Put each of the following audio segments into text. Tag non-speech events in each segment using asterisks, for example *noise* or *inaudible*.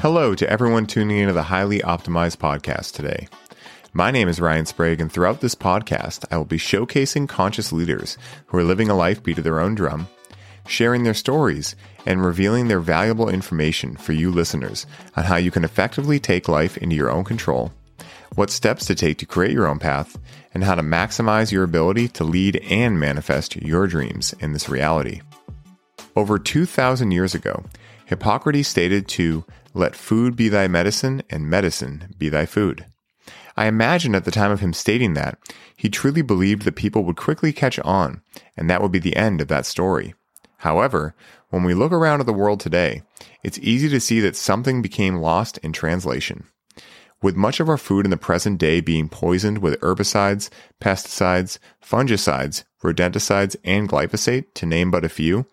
Hello to everyone tuning into the Highly Optimized podcast today. My name is Ryan Sprague, and throughout this podcast, I will be showcasing conscious leaders who are living a life beat to their own drum, sharing their stories, and revealing their valuable information for you listeners on how you can effectively take life into your own control, what steps to take to create your own path, and how to maximize your ability to lead and manifest your dreams in this reality. Over 2,000 years ago, Hippocrates stated to let food be thy medicine, and medicine be thy food. I imagine at the time of him stating that, he truly believed that people would quickly catch on, and that would be the end of that story. However, when we look around at the world today, it's easy to see that something became lost in translation. With much of our food in the present day being poisoned with herbicides, pesticides, fungicides, rodenticides, and glyphosate, to name but a few,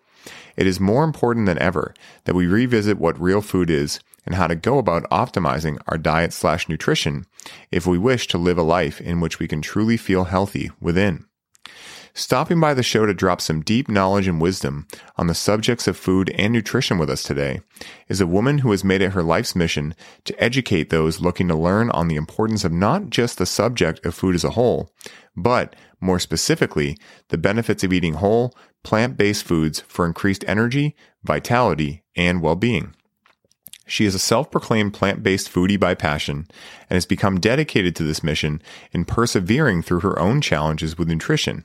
it is more important than ever that we revisit what real food is and how to go about optimizing our diet slash nutrition if we wish to live a life in which we can truly feel healthy within. Stopping by the show to drop some deep knowledge and wisdom on the subjects of food and nutrition with us today is a woman who has made it her life's mission to educate those looking to learn on the importance of not just the subject of food as a whole, but more specifically, the benefits of eating whole, plant based foods for increased energy, vitality, and well being. She is a self proclaimed plant based foodie by passion and has become dedicated to this mission in persevering through her own challenges with nutrition,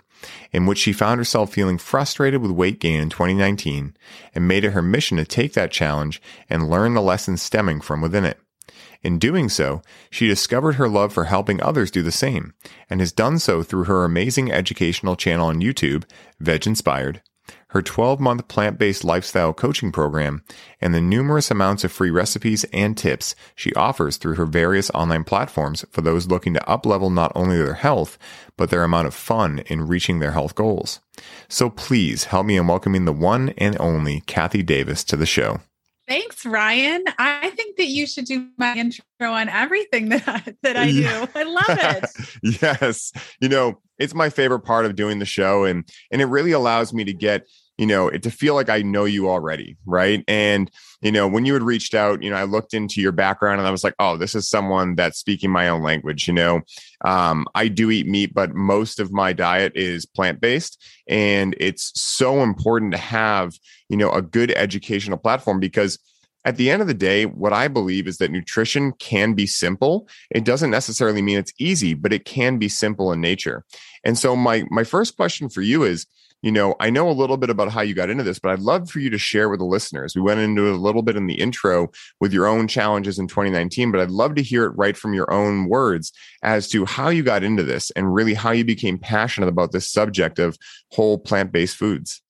in which she found herself feeling frustrated with weight gain in 2019 and made it her mission to take that challenge and learn the lessons stemming from within it. In doing so, she discovered her love for helping others do the same and has done so through her amazing educational channel on YouTube, Veg Inspired, her 12 month plant based lifestyle coaching program, and the numerous amounts of free recipes and tips she offers through her various online platforms for those looking to uplevel not only their health, but their amount of fun in reaching their health goals. So please help me in welcoming the one and only Kathy Davis to the show. Thanks, Ryan. I think that you should do my intro on everything *laughs* that I, that I do. *laughs* I love it. yes, you know it's my favorite part of doing the show, and and it really allows me to get you know it to feel like I know you already, right? And you know when you had reached out, you know I looked into your background and I was like, oh, this is someone that's speaking my own language. You know, um, I do eat meat, but most of my diet is plant based, and it's so important to have you know a good educational platform because at the end of the day, what I believe is that nutrition can be simple. It doesn't necessarily mean it's easy, but it can be simple in nature. And so my my first question for you is, you know, I know a little bit about how you got into this, but I'd love for you to share with the listeners. We went into it a little bit in the intro with your own challenges in 2019, but I'd love to hear it right from your own words as to how you got into this and really how you became passionate about this subject of whole plant-based foods.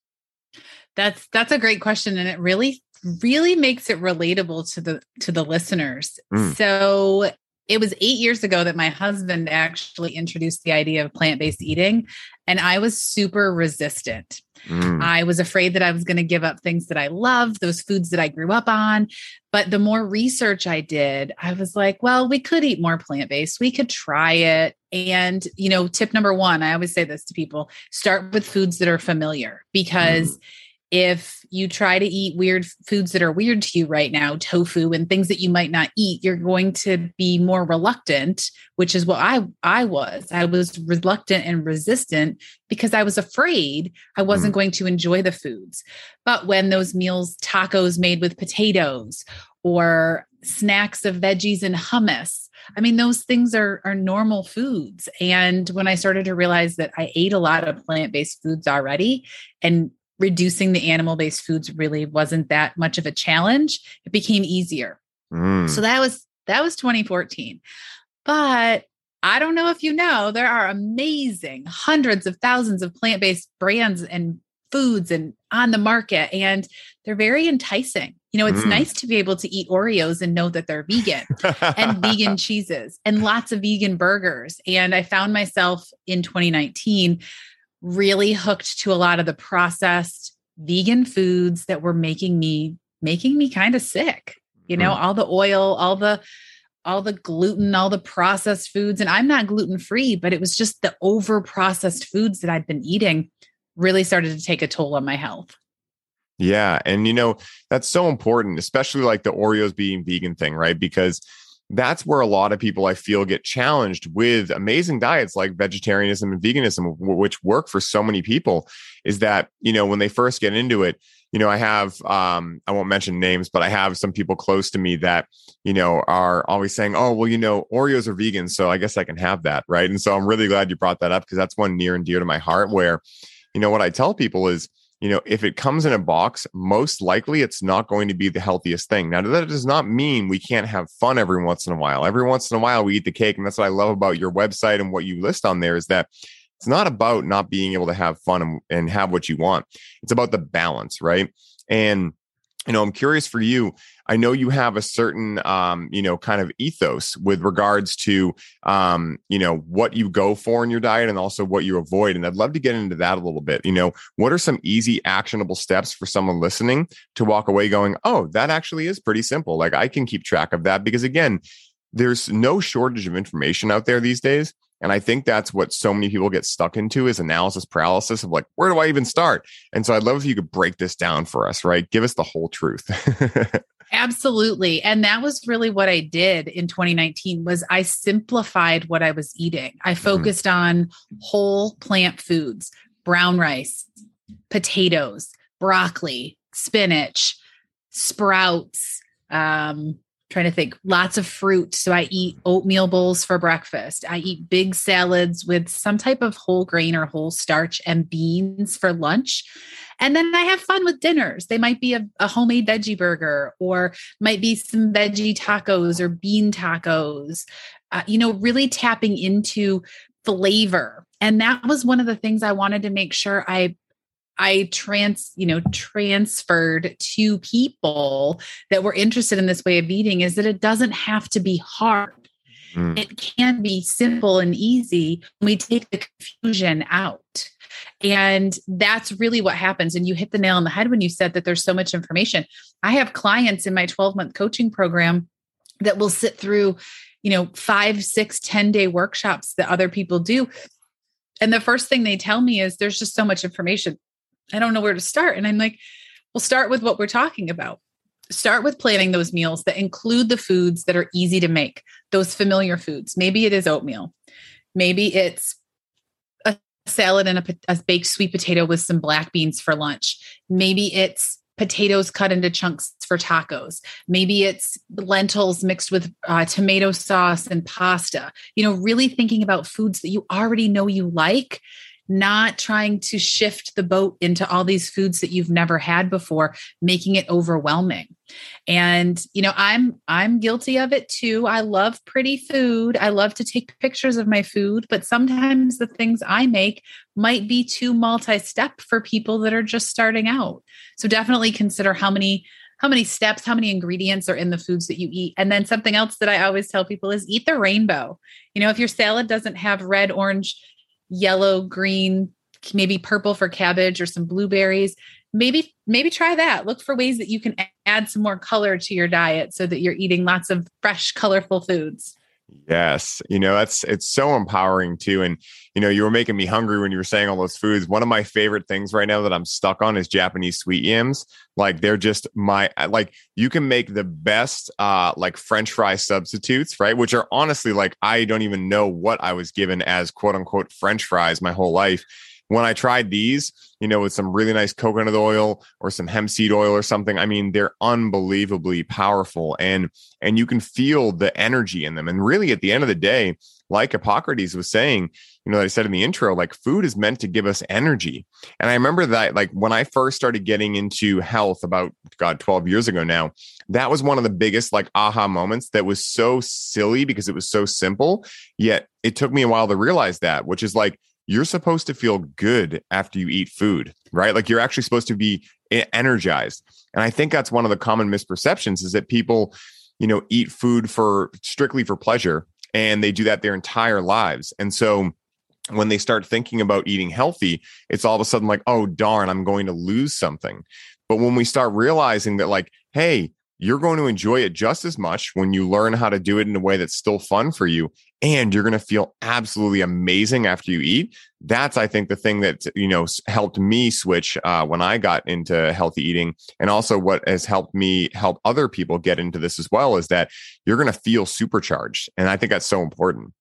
That's that's a great question and it really really makes it relatable to the to the listeners. Mm. So it was 8 years ago that my husband actually introduced the idea of plant-based eating and I was super resistant. Mm. I was afraid that I was going to give up things that I love, those foods that I grew up on. But the more research I did, I was like, well, we could eat more plant based. We could try it. And, you know, tip number one, I always say this to people start with foods that are familiar because. Mm if you try to eat weird foods that are weird to you right now, tofu and things that you might not eat, you're going to be more reluctant, which is what I I was. I was reluctant and resistant because I was afraid I wasn't mm. going to enjoy the foods. But when those meals, tacos made with potatoes or snacks of veggies and hummus, I mean, those things are are normal foods. And when I started to realize that I ate a lot of plant-based foods already and reducing the animal based foods really wasn't that much of a challenge. It became easier. Mm. So that was that was 2014. But I don't know if you know, there are amazing hundreds of thousands of plant based brands and foods and on the market, and they're very enticing. You know, it's mm. nice to be able to eat Oreos and know that they're vegan and *laughs* vegan cheeses and lots of vegan burgers. And I found myself in 2019 really hooked to a lot of the processed vegan foods that were making me making me kind of sick you know mm. all the oil all the all the gluten all the processed foods and i'm not gluten free but it was just the over processed foods that i'd been eating really started to take a toll on my health Yeah. And, you know, that's so important, especially like the Oreos being vegan thing, right? Because that's where a lot of people I feel get challenged with amazing diets like vegetarianism and veganism, which work for so many people. Is that, you know, when they first get into it, you know, I have, um, I won't mention names, but I have some people close to me that, you know, are always saying, oh, well, you know, Oreos are vegan. So I guess I can have that. Right. And so I'm really glad you brought that up because that's one near and dear to my heart where, you know, what I tell people is, you know, if it comes in a box, most likely it's not going to be the healthiest thing. Now, that does not mean we can't have fun every once in a while. Every once in a while, we eat the cake. And that's what I love about your website and what you list on there is that it's not about not being able to have fun and, and have what you want. It's about the balance, right? And you know, I'm curious for you. I know you have a certain, um, you know, kind of ethos with regards to, um, you know, what you go for in your diet and also what you avoid. And I'd love to get into that a little bit. You know, what are some easy, actionable steps for someone listening to walk away going, oh, that actually is pretty simple. Like I can keep track of that because again, there's no shortage of information out there these days. And I think that's what so many people get stuck into is analysis paralysis of like, where do I even start? And so I'd love if you could break this down for us, right? Give us the whole truth. *laughs* Absolutely. And that was really what I did in 2019 was I simplified what I was eating. I mm-hmm. focused mm-hmm. on whole plant foods, brown rice, potatoes, broccoli, spinach, sprouts, um, trying to think lots of fruit. So i eat oatmeal bowls for breakfast. I eat big salads with some type of whole grain or whole starch and beans for lunch. And then i have fun with dinners. They might be a, a homemade veggie burger or might be some veggie tacos or bean tacos. Uh, you know really tapping into flavor. And that was one of the things i wanted to make sure i I trans, you know, transferred to people that were interested in this way of eating is that it doesn't have to be hard. Mm. It can be simple and easy. We take the confusion out. And that's really what happens. And you hit the nail on the head when you said that there's so much information. I have clients in my 12 month coaching program that will sit through, you know, five, six, 10 day workshops that other people do. And the first thing they tell me is there's just so much information. I don't know where to start. And I'm like, well, start with what we're talking about. Start with planning those meals that include the foods that are easy to make, those familiar foods. Maybe it is oatmeal. Maybe it's a salad and a, a baked sweet potato with some black beans for lunch. Maybe it's potatoes cut into chunks for tacos. Maybe it's lentils mixed with uh, tomato sauce and pasta. You know, really thinking about foods that you already know you like not trying to shift the boat into all these foods that you've never had before making it overwhelming and you know i'm i'm guilty of it too i love pretty food i love to take pictures of my food but sometimes the things i make might be too multi-step for people that are just starting out so definitely consider how many how many steps, how many ingredients are in the foods that you eat. And then something else that I always tell people is eat the rainbow. You know, if your salad doesn't have red, orange, yellow, green, maybe purple for cabbage or some blueberries. Maybe maybe try that. Look for ways that you can add some more color to your diet so that you're eating lots of fresh, colorful foods. Yes. You know, that's it's so empowering too. And, you know, you were making me hungry when you were saying all those foods. One of my favorite things right now that I'm stuck on is Japanese sweet yams. Like they're just my like you can make the best uh like French fry substitutes, right? Which are honestly like I don't even know what I was given as quote unquote French fries my whole life when I tried these, you know, with some really nice coconut oil or some hemp seed oil or something, I mean, they're unbelievably powerful and and you can feel the energy in them. And really at the end of the day, like Hippocrates was saying, you know, that I said in the intro, like food is meant to give us energy. And I remember that like when I first started getting into health about God 12 years ago now, that was one of the biggest like aha moments that was so silly because it was so simple. Yet it took me a while to realize that, which is like you're supposed to feel good after you eat food, right? Like you're actually supposed to be energized. And I think that's one of the common misperceptions is that people, you know, eat food for strictly for pleasure and they do that their entire lives. And so when they start thinking about eating healthy, it's all of a sudden like, oh, darn, I'm going to lose something. But when we start realizing that, like, hey, you're going to enjoy it just as much when you learn how to do it in a way that's still fun for you and you're going to feel absolutely amazing after you eat. That's i think the thing that you know helped me switch uh, when i got into healthy eating and also what has helped me help other people get into this as well is that you're going to feel supercharged and i think that's so important.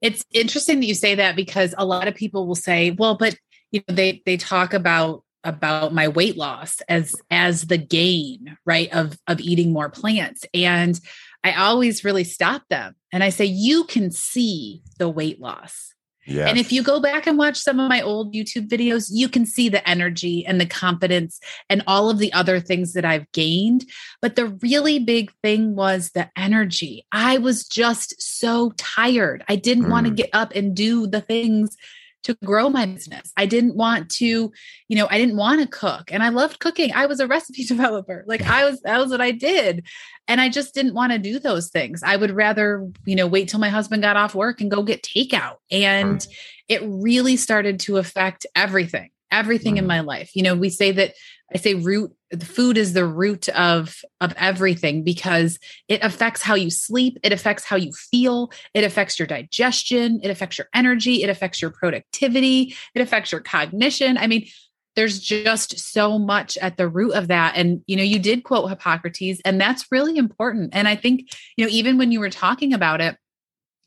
It's interesting that you say that because a lot of people will say well but you know they they talk about about my weight loss as as the gain right of of eating more plants. And i always really stop them and i say you can see the weight loss. Yes. and if you go back and watch some of my old youtube videos you can see the energy and the confidence and all of the other things that i've gained. But the really big thing was the energy. I was just so tired. I didn't mm. want to get up and do the things to grow my business. I didn't want to, you know, I didn't want to cook and I loved cooking. I was a *laughs* recipe developer. Like I was, that was what I did. And I just didn't want to do those things. I would rather, you know, wait till my husband got off work and go get takeout. And it really started to affect everything, everything mm. in my life. You know, we say that I say root the food is the root of of everything because it affects how you sleep, it affects how you feel, it affects your digestion, it affects your energy, it affects your productivity, it affects your cognition. I mean, there's just so much at the root of that and you know you did quote hippocrates and that's really important and i think you know even when you were talking about it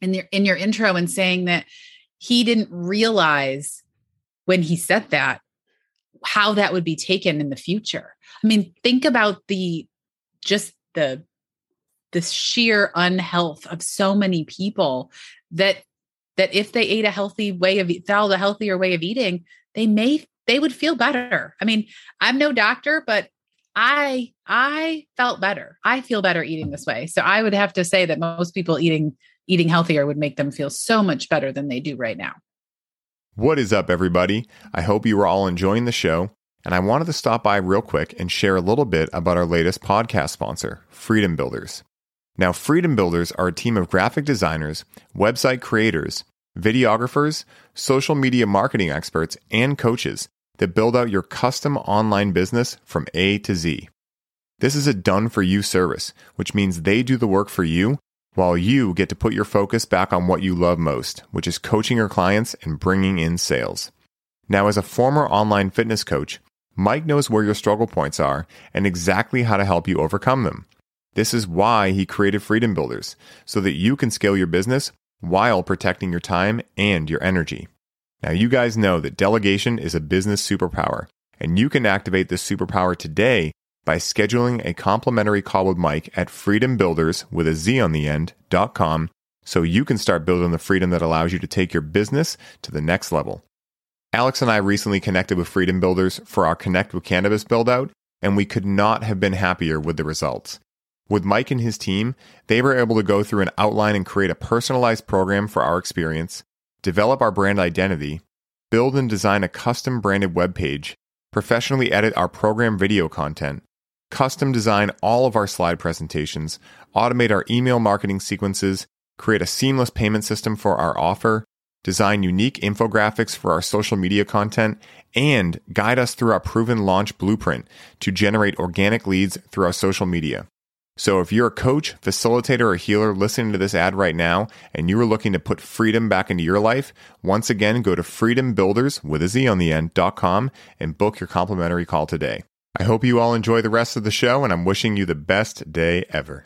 in your in your intro and saying that he didn't realize when he said that how that would be taken in the future. I mean, think about the just the the sheer unhealth of so many people that that if they ate a healthy way of followed a healthier way of eating, they may they would feel better. I mean, I'm no doctor, but I I felt better. I feel better eating this way. So I would have to say that most people eating eating healthier would make them feel so much better than they do right now. What is up, everybody? I hope you are all enjoying the show, and I wanted to stop by real quick and share a little bit about our latest podcast sponsor, Freedom Builders. Now, Freedom Builders are a team of graphic designers, website creators, videographers, social media marketing experts, and coaches that build out your custom online business from A to Z. This is a done for you service, which means they do the work for you while you get to put your focus back on what you love most, which is coaching your clients and bringing in sales. Now, as a former online fitness coach, Mike knows where your struggle points are and exactly how to help you overcome them. This is why he created Freedom Builders, so that you can scale your business while protecting your time and your energy. Now, you guys know that delegation is a business superpower, and you can activate this superpower today by scheduling a complimentary call with Mike at freedombuilders with a Z on the so you can start building the freedom that allows you to take your business to the next level. Alex and I recently connected with Freedom Builders for our Connect with Cannabis build out, and we could not have been happier with the results. With Mike and his team, they were able to go through an outline and create a personalized program for our experience, develop our brand identity, build and design a custom branded web page, professionally edit our program video content, custom design all of our slide presentations, automate our email marketing sequences, create a seamless payment system for our offer, design unique infographics for our social media content, and guide us through our proven launch blueprint to generate organic leads through our social media. So if you're a coach, facilitator, or healer listening to this ad right now and you are looking to put freedom back into your life, once again, go to freedombuilders with a Z on the end.com and book your complimentary call today. I hope you all enjoy the rest of the show, and I'm wishing you the best day ever.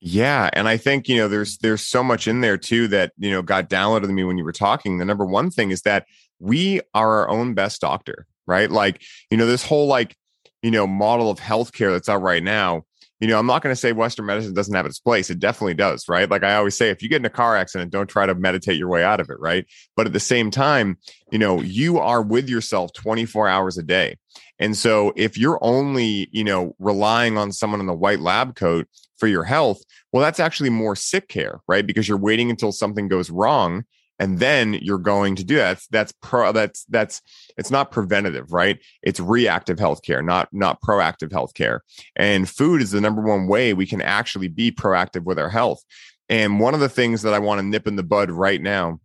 Yeah, and I think you know there's there's so much in there too that you know got downloaded to me when you were talking. The number one thing is that we are our own best doctor, right? Like you know this whole like you know model of healthcare that's out right now you know, I'm not going to say Western medicine doesn't have its place. It definitely does, right? Like I always say, if you get in a car accident, don't try to meditate your way out of it, right? But at the same time, you know, you are with yourself 24 hours a day. And so if you're only, you know, relying on someone in the white lab coat for your health, well, that's actually more sick care, right? Because you're waiting until something goes wrong and then you're going to do that. That's, that's pro. That's that's it's not preventative, right? It's reactive healthcare, not not proactive healthcare. And food is the number one way we can actually be proactive with our health. And one of the things that I want to nip in the bud right now,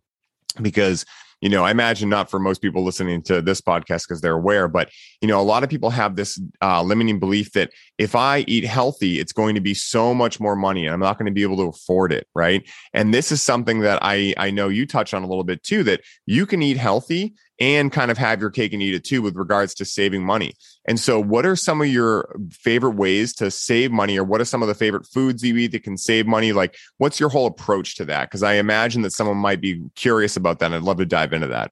because you know, I imagine not for most people listening to this podcast because they're aware, but you know, a lot of people have this uh, limiting belief that if I eat healthy, it's going to be so much more money and I'm not going to be able to afford it, right? And this is something that I I know you touch on a little bit too that you can eat healthy and kind of have your cake and eat it too with regards to saving money. And so, what are some of your favorite ways to save money, or what are some of the favorite foods you eat that can save money? Like, what's your whole approach to that? Because I imagine that someone might be curious about that. I'd love to dive into that.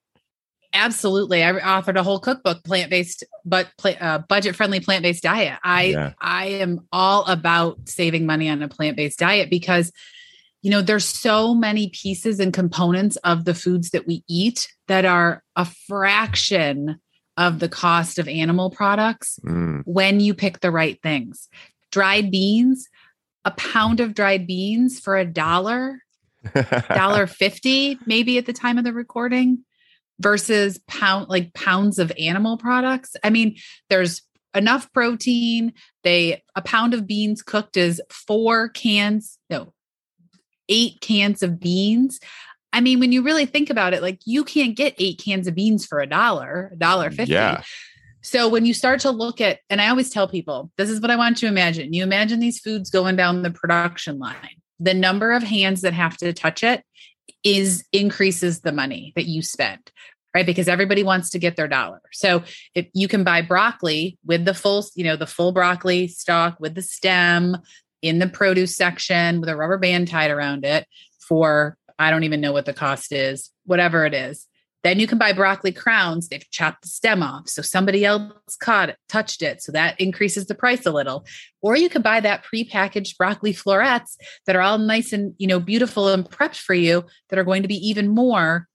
Absolutely, I authored a whole cookbook, plant based but uh, budget friendly plant based diet. I yeah. I am all about saving money on a plant based diet because you know there's so many pieces and components of the foods that we eat that are a fraction of the cost of animal products mm. when you pick the right things. Dried beans a pound of dried beans for a dollar *laughs* dollar 50 maybe at the time of the recording versus pound like pounds of animal products. I mean there's enough protein. They a pound of beans cooked is four cans no eight cans of beans. I mean, when you really think about it, like you can't get eight cans of beans for a dollar, a dollar mm, fifty. Yeah. So when you start to look at, and I always tell people, this is what I want to imagine. You imagine these foods going down the production line. The number of hands that have to touch it is increases the money that you spend, right? Because everybody wants to get their dollar. So if you can buy broccoli with the full, you know, the full broccoli stalk with the stem, in the produce section with a rubber band tied around it for I don't even know what the cost is, whatever it is. Then you can buy broccoli crowns. They've chopped the stem off. So somebody else caught it, touched it. So that increases the price a little. Or you could buy that prepackaged broccoli florets that are all nice and, you know, beautiful and prepped for you that are going to be even more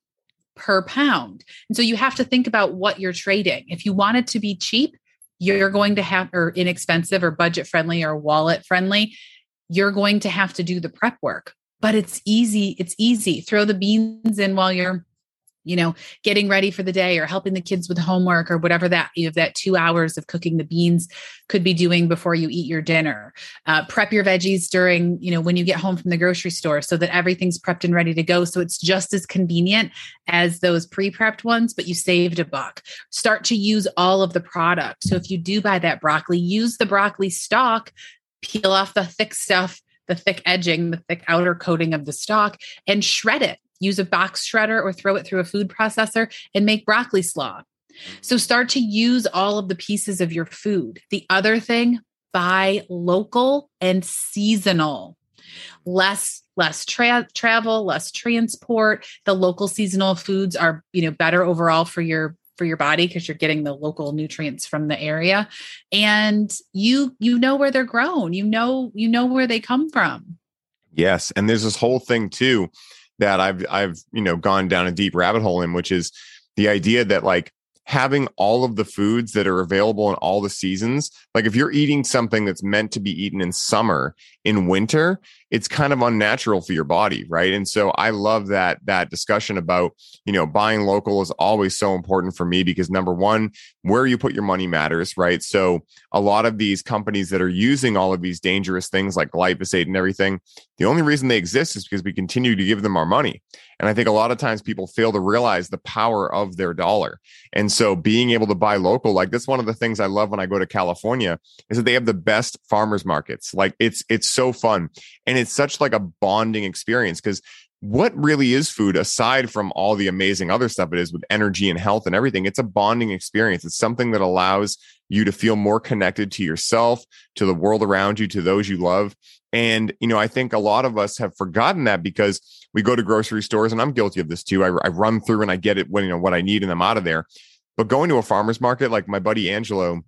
per pound. And so you have to think about what you're trading. If you want it to be cheap, you're going to have or inexpensive or budget friendly or wallet friendly you're going to have to do the prep work. But it's easy it's easy. Throw the beans in while you're you know, getting ready for the day or helping the kids with homework or whatever that you have that two hours of cooking the beans could be doing before you eat your dinner. Uh, prep your veggies during, you know, when you get home from the grocery store so that everything's prepped and ready to go. So it's just as convenient as those pre prepped ones, but you saved a buck. Start to use all of the product. So if you do buy that broccoli, use the broccoli stalk, peel off the thick stuff the thick edging, the thick outer coating of the stalk, and shred it use a box shredder or throw it through a food processor and make broccoli slaw. So start to use all of the pieces of your food. The other thing, buy local and seasonal. Less less tra- travel, less transport. The local seasonal foods are, you know, better overall for your for your body because you're getting the local nutrients from the area and you you know where they're grown. You know you know where they come from. Yes, and there's this whole thing too that I've I've you know gone down a deep rabbit hole in, which is the idea that like having all of the foods that are available in all the seasons. Like if you're eating something that's meant to be eaten in summer, in winter, it's kind of unnatural for your body, right? And so I love that that discussion about, you know, buying local is always so important for me because number 1, where you put your money matters, right? So a lot of these companies that are using all of these dangerous things like glyphosate and everything, the only reason they exist is because we continue to give them our money. And I think a lot of times people fail to realize the power of their dollar. And so being able to buy local, like that's one of the things I love when I go to California is that they have the best farmers markets. Like it's it's so fun. And it's such like a bonding experience because what really is food aside from all the amazing other stuff it is with energy and health and everything it's a bonding experience. It's something that allows you to feel more connected to yourself to the world around you to those you love. And you know i think a lot of us have forgotten that because we go to grocery stores and i'm guilty of this too i, I run through and i get it when you know what i need and i'm out of there. But going to a farmer's market like my buddy angelo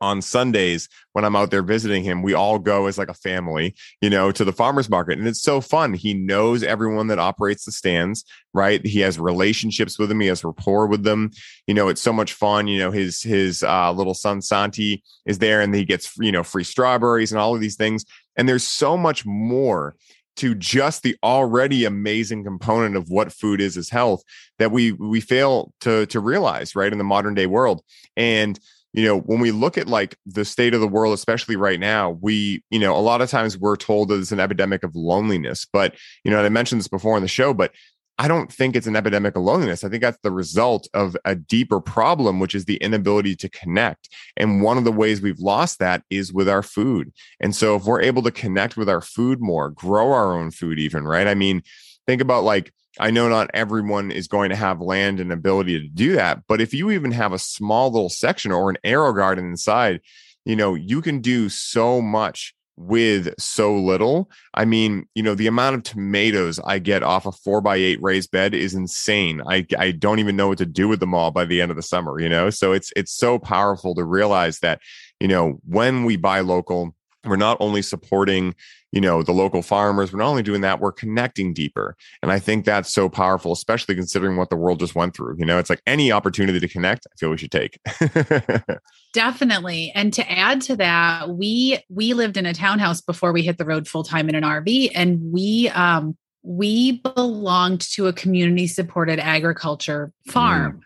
on Sundays when I'm out there visiting him, we all go as like a family, you know, to the farmers market. And it's so fun. He knows everyone that operates the stands, right? He has relationships with them. He has rapport with them. You know, it's so much fun. You know, his, his uh, little son Santi is there and he gets, you know, free strawberries and all of these things. And there's so much more to just the already amazing component of what food is as health that we we fail to to realize right in the modern day world and you know, when we look at like the state of the world, especially right now, we, you know, a lot of times we're told that it's an epidemic of loneliness. But, you know, I mentioned this before in the show, but I don't think it's an epidemic of loneliness. I think that's the result of a deeper problem, which is the inability to connect. And one of the ways we've lost that is with our food. And so if we're able to connect with our food more, grow our own food, even, right? I mean, think about like, I know not everyone is going to have land and ability to do that, but if you even have a small little section or an AeroGarden inside, you know, you can do so much with so little. I mean, you know, the amount of tomatoes I get off a four by eight raised bed is insane. I I don't even know what to do with them all by the end of the summer, you know? So it's it's so powerful to realize that, you know, when we buy local, we're not only supporting you know the local farmers we're not only doing that we're connecting deeper. And i think that's so powerful especially considering what the world just went through. You know it's like any opportunity to connect i feel we should take. *laughs* Definitely. And to add to that we we lived in a townhouse before we hit the road full time in an rv and we um we belonged to a community supported agriculture farm. Mm.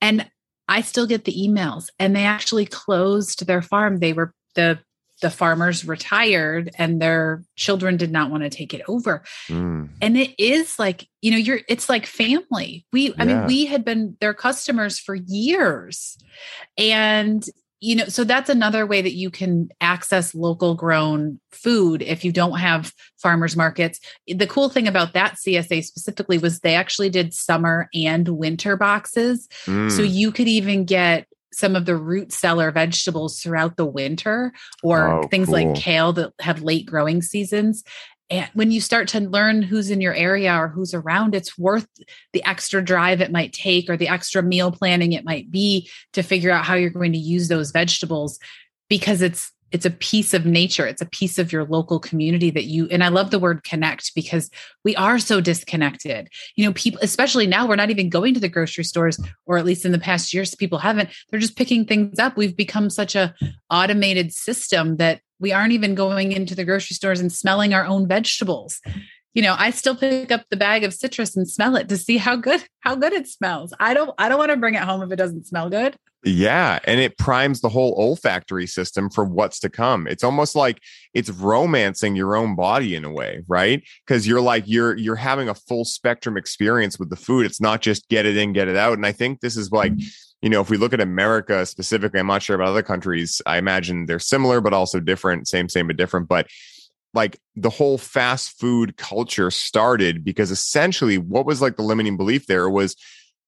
and i still get the emails and they actually closed their farm. They were the the farmers retired and their children did not want to take it over. Mm. And it is like, you know, you're it's like family. We I mean, we had been their customers for years. And you know, so that's another way that you can access local grown food if you don't have farmers markets. The cool thing about that CSA specifically was they actually did summer and winter boxes. Mm. So you could even get some of the root cellar vegetables throughout the winter or oh, things cool. like kale that have late growing seasons and when you start to learn who's in your area or who's around it's worth the extra drive it might take or the extra meal planning it might be to figure out how you're going to use those vegetables because it's it's a piece of nature. It's a piece of your local community that you and i love the word connect because we are so disconnected. You know people especially now we're not even going to the grocery stores or at least in the past years people haven't. They're just picking things up. We've become such a automated system that we aren't even going into the grocery stores and smelling our own vegetables you know i still pick up the bag of citrus and smell it to see how good how good it smells i don't i don't want to bring it home if it doesn't smell good yeah, and it primes the whole olfactory system for what's to come. It's almost like it's romancing your own body in a way, right? Because you're like you're you're having a full spectrum experience with the food. It's not just get it in, get it out. And I think this is like, mm-hmm. you know, if we look at America specifically, I'm not sure about other countries. I imagine they're similar but also different, same same but different, but like the whole fast food culture started because essentially what was like the limiting belief there was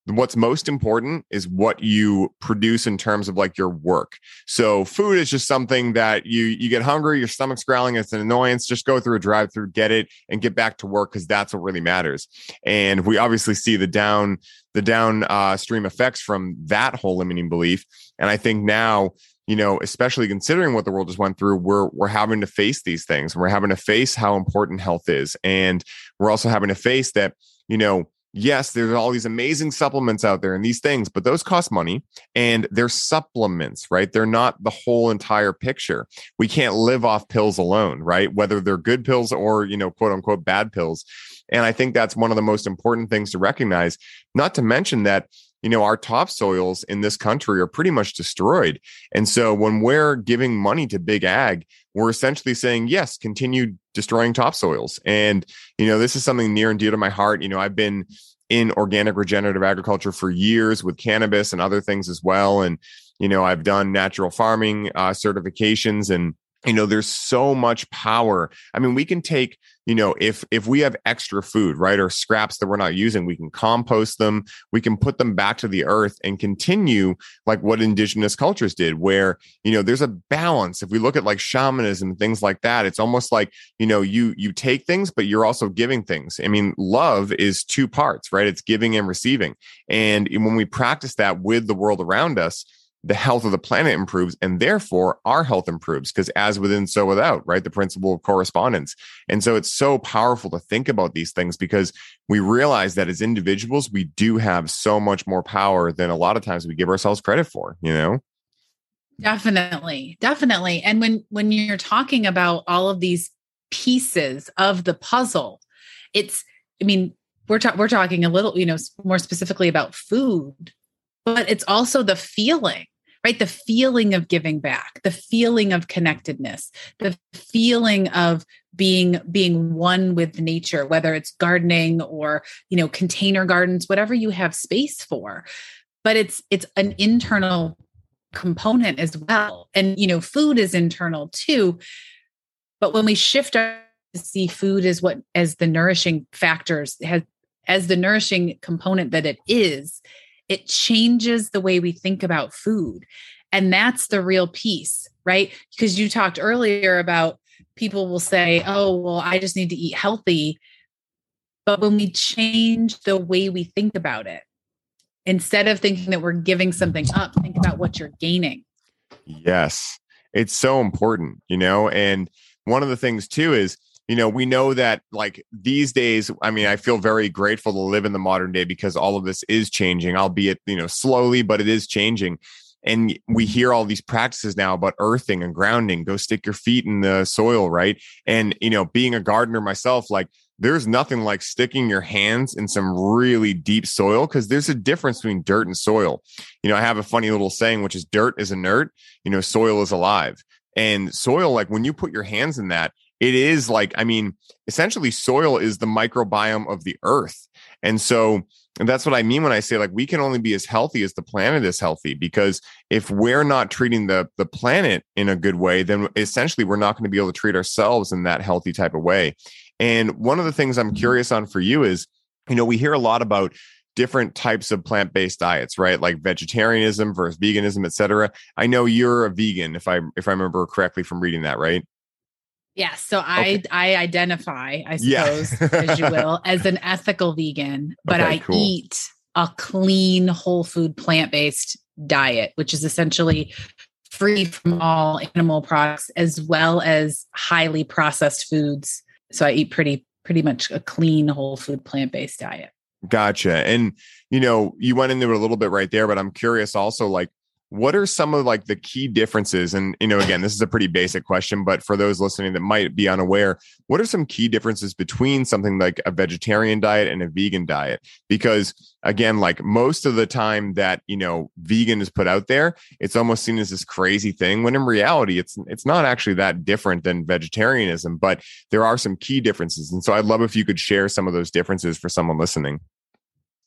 what's most important is what you produce in terms of like your work. So food is just something that you you get hungry your stomach's growling it's an annoyance just go through a drive through get it and get back to work because that's what really matters. And we obviously see the down the down uh, effects from that whole limiting belief. And i think now you know especially considering what the world just went through we're we're having to face these things we're having to face how important health is and we're also having to face that you know yes, there's all these amazing supplements out there and these things, but those cost money and they're supplements, right? They're not the whole entire picture. We can't live off pills alone, right? Whether they're good pills or, you know, quote unquote bad pills. And I think that's one of the most important things to recognize, not to mention that you know, our topsoils in this country are pretty much destroyed. And so when we're giving money to big ag, we're essentially saying, yes, continue destroying topsoils. And, you know, this is something near and dear to my heart. You know, I've been in organic regenerative agriculture for years with cannabis and other things as well. And, you know, I've done natural farming uh, certifications and, you know there's so much power. I mean we can take you know if if we have extra food right or scraps that we're not using we can compost them we can put them back to the earth and continue like what indigenous cultures did where you know there's a balance. If we look at like shamanism things like that it's almost like you know you you take things but you're also giving things. I mean love is two parts right? It's giving and receiving. And when we practice that with the world around us the health of the planet improves and therefore our health improves because as within so without right? The principle of correspondence. And so it's so powerful to think about these things because we realize that as individuals we do have so much more power than a lot of times we give ourselves credit for you know? Definitely definitely. And when when you're talking about all of these pieces of the puzzle it's i mean we're, ta- we're talking a little you know more specifically about food but it's also the feeling right? The feeling of giving back, the feeling of connectedness, the feeling of being being one with nature, whether it's gardening or, you know, container gardens, whatever you have space for. But it's it's an internal component as well. And you know, food is internal too. But when we shift our to see food as what as the nourishing factors has as the nourishing component that it is, it changes the way we think about food. And that's the real piece, right? Because you talked earlier about people will say, oh, well, I just need to eat healthy. But when we change the way we think about it, instead of thinking that we're giving something up, think about what you're gaining. Yes, it's so important, you know? And one of the things too is, you know, we know that like these days, I mean, I feel very grateful to live in the modern day because all of this is changing, albeit, you know, slowly, but it is changing. And we mm-hmm. hear all these practices now about earthing and grounding. Go stick your feet in the soil, right? And, you know, being a gardener myself, like there's nothing like sticking your hands in some really deep soil because there's a difference between dirt and soil. You know, I have a funny little saying, which is dirt is inert, you know, soil is alive. And soil, like when you put your hands in that, it is like, I mean, essentially, soil is the microbiome of the earth. And so and that's what I mean when I say like we can only be as healthy as the planet is healthy because if we're not treating the the planet in a good way, then essentially we're not going to be able to treat ourselves in that healthy type of way. And one of the things I'm mm-hmm. curious on for you is, you know, we hear a lot about different types of plant-based diets, right? Like vegetarianism versus veganism, et cetera. I know you're a vegan, if I if I remember correctly from reading that, right? Yes. So okay. I I identify, I suppose, yeah. as you will, *laughs* as an ethical vegan, but okay, I cool. eat a clean, whole food, plant-based diet, which is essentially free from all animal products as well as highly processed foods. So I eat pretty pretty much a clean, whole food, plant-based diet. Gotcha. And you know, you went into it a little bit right there, but I'm curious also like what are some of like the key differences? And you know again this is a pretty basic question but for those listening that might be unaware what are some key differences between something like a vegetarian diet and a vegan diet? Because again like most of the time that you know vegan is put out there it's almost seen as this crazy thing when in reality it's it's not actually that different than vegetarianism but there are some key differences. And so i'd love if you could share some of those differences for someone listening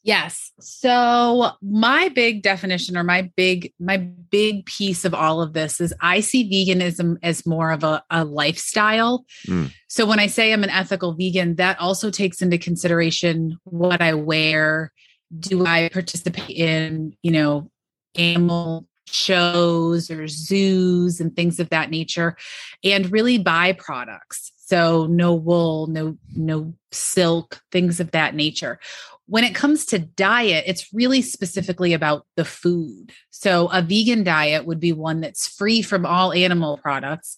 Yes. So my big definition or my big my big piece of all of this is I see veganism as more of a, a lifestyle. Mm. So when I say I'm an ethical vegan, that also takes into consideration what I wear. Do I participate in, you know, animal shows or zoos and things of that nature and really buy products so no wool no no silk things of that nature when it comes to diet, it's really specifically about the food. So, a vegan diet would be one that's free from all animal products,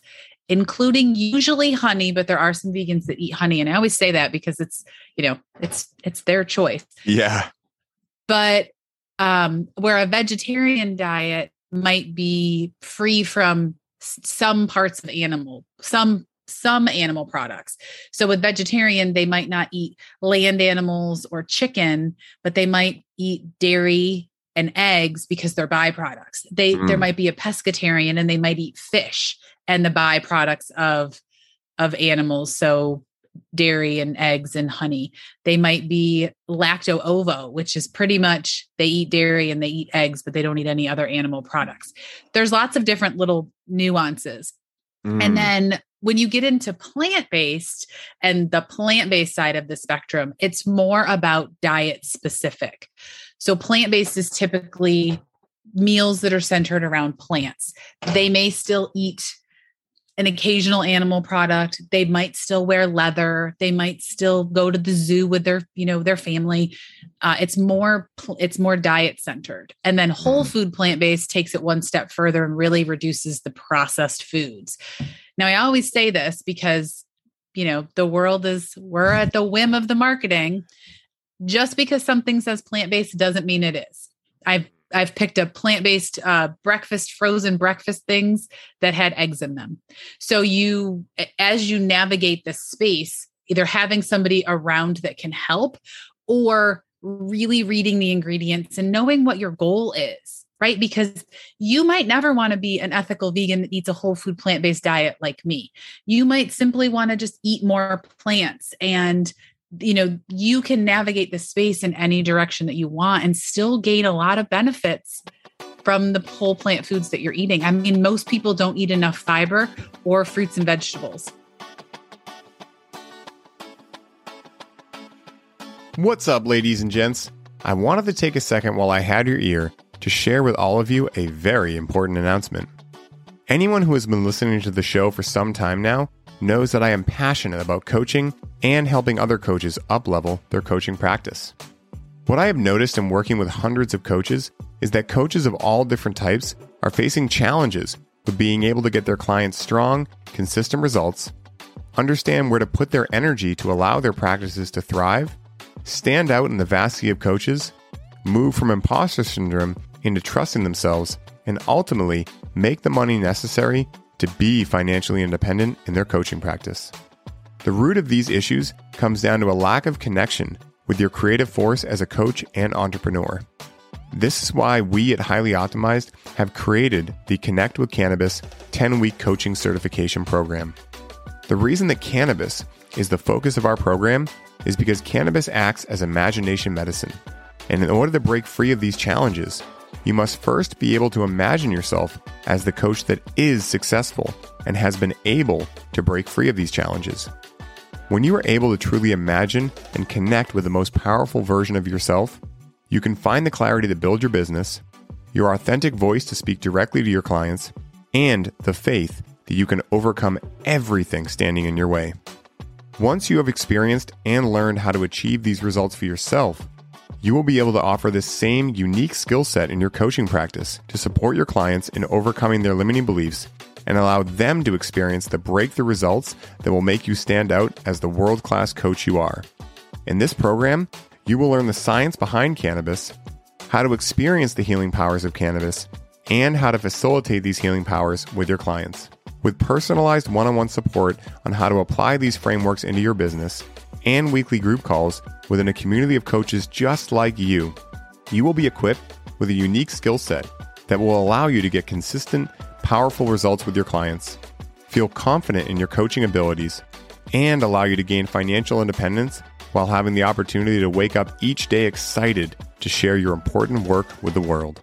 including usually honey, but there are some vegans that eat honey. And I always say that because it's, you know, it's it's their choice. Yeah. But um, where a vegetarian diet might be free from some parts of animal, some some animal products. So with vegetarian, they might not eat land animals or chicken, but they might eat dairy and eggs because they're byproducts. They mm. there might be a pescatarian and they might eat fish and the byproducts of of animals. So dairy and eggs and honey. They might be lacto ovo, which is pretty much they eat dairy and they eat eggs, but they don't eat any other animal products. There's lots of different little nuances. Mm. And then when you get into plant based and the plant based side of the spectrum, it's more about diet specific. So, plant based is typically meals that are centered around plants. They may still eat an occasional animal product they might still wear leather they might still go to the zoo with their you know their family uh, it's more it's more diet centered and then whole mm. food plant based takes it one step further and really reduces the processed foods now, I always say this because, you know, the world is, we're at the whim of the marketing. Just because something says plant based doesn't mean it is. I've I've picked up plant based uh, breakfast, frozen breakfast things that had eggs in them. So you, as you navigate this space, either having somebody around that can help, or really reading the ingredients and knowing what your goal is right? Because you might never want to be an ethical vegan that eats a whole food plant based diet like me. You might simply want to just eat more plants and you know you can navigate the space in any direction that you want and still gain a lot of benefits from the whole plant foods that you're eating. I mean, most people don't eat enough fiber or fruits and vegetables. What's up, ladies and gents? I wanted to take a second while I had your ear to share with all of you a very important announcement. Anyone who has been listening to the show for some time now knows that I am passionate about coaching and helping other coaches uplevel their coaching practice. What I have noticed in working with hundreds of coaches is that coaches of all different types are facing challenges with being able to get their clients strong, consistent results, understand where to put their energy to allow their practices to thrive, stand out in the vast sea of coaches, move from imposter syndrome into trusting themselves, and ultimately make the money necessary to be financially independent in their coaching practice. The root of these issues comes down to a lack of connection with your creative force as a coach and entrepreneur. This is why we at Highly Optimized have created the Connect with Cannabis 10 week coaching certification program. The reason that cannabis is the focus of our program is because cannabis acts as imagination medicine. And in order to break free of these challenges, you must first be able to imagine yourself as the coach that is successful and has been able to break free of these challenges. When you are able to truly imagine and connect with the most powerful version of yourself, you can find the clarity to build your business, your authentic voice to speak directly to your clients, and the faith that you can overcome everything standing in your way. Once you have experienced and learned how to achieve these results for yourself, you will be able to offer this same unique skill set in your coaching practice to support your clients in overcoming their limiting beliefs and allow them to experience the breakthrough results that will make you stand out as the world class coach you are. In this program, you will learn the science behind cannabis, how to experience the healing powers of cannabis, and how to facilitate these healing powers with your clients. With personalized one on one support on how to apply these frameworks into your business, and weekly group calls within a community of coaches just like you, you will be equipped with a unique skill set that will allow you to get consistent, powerful results with your clients, feel confident in your coaching abilities, and allow you to gain financial independence while having the opportunity to wake up each day excited to share your important work with the world.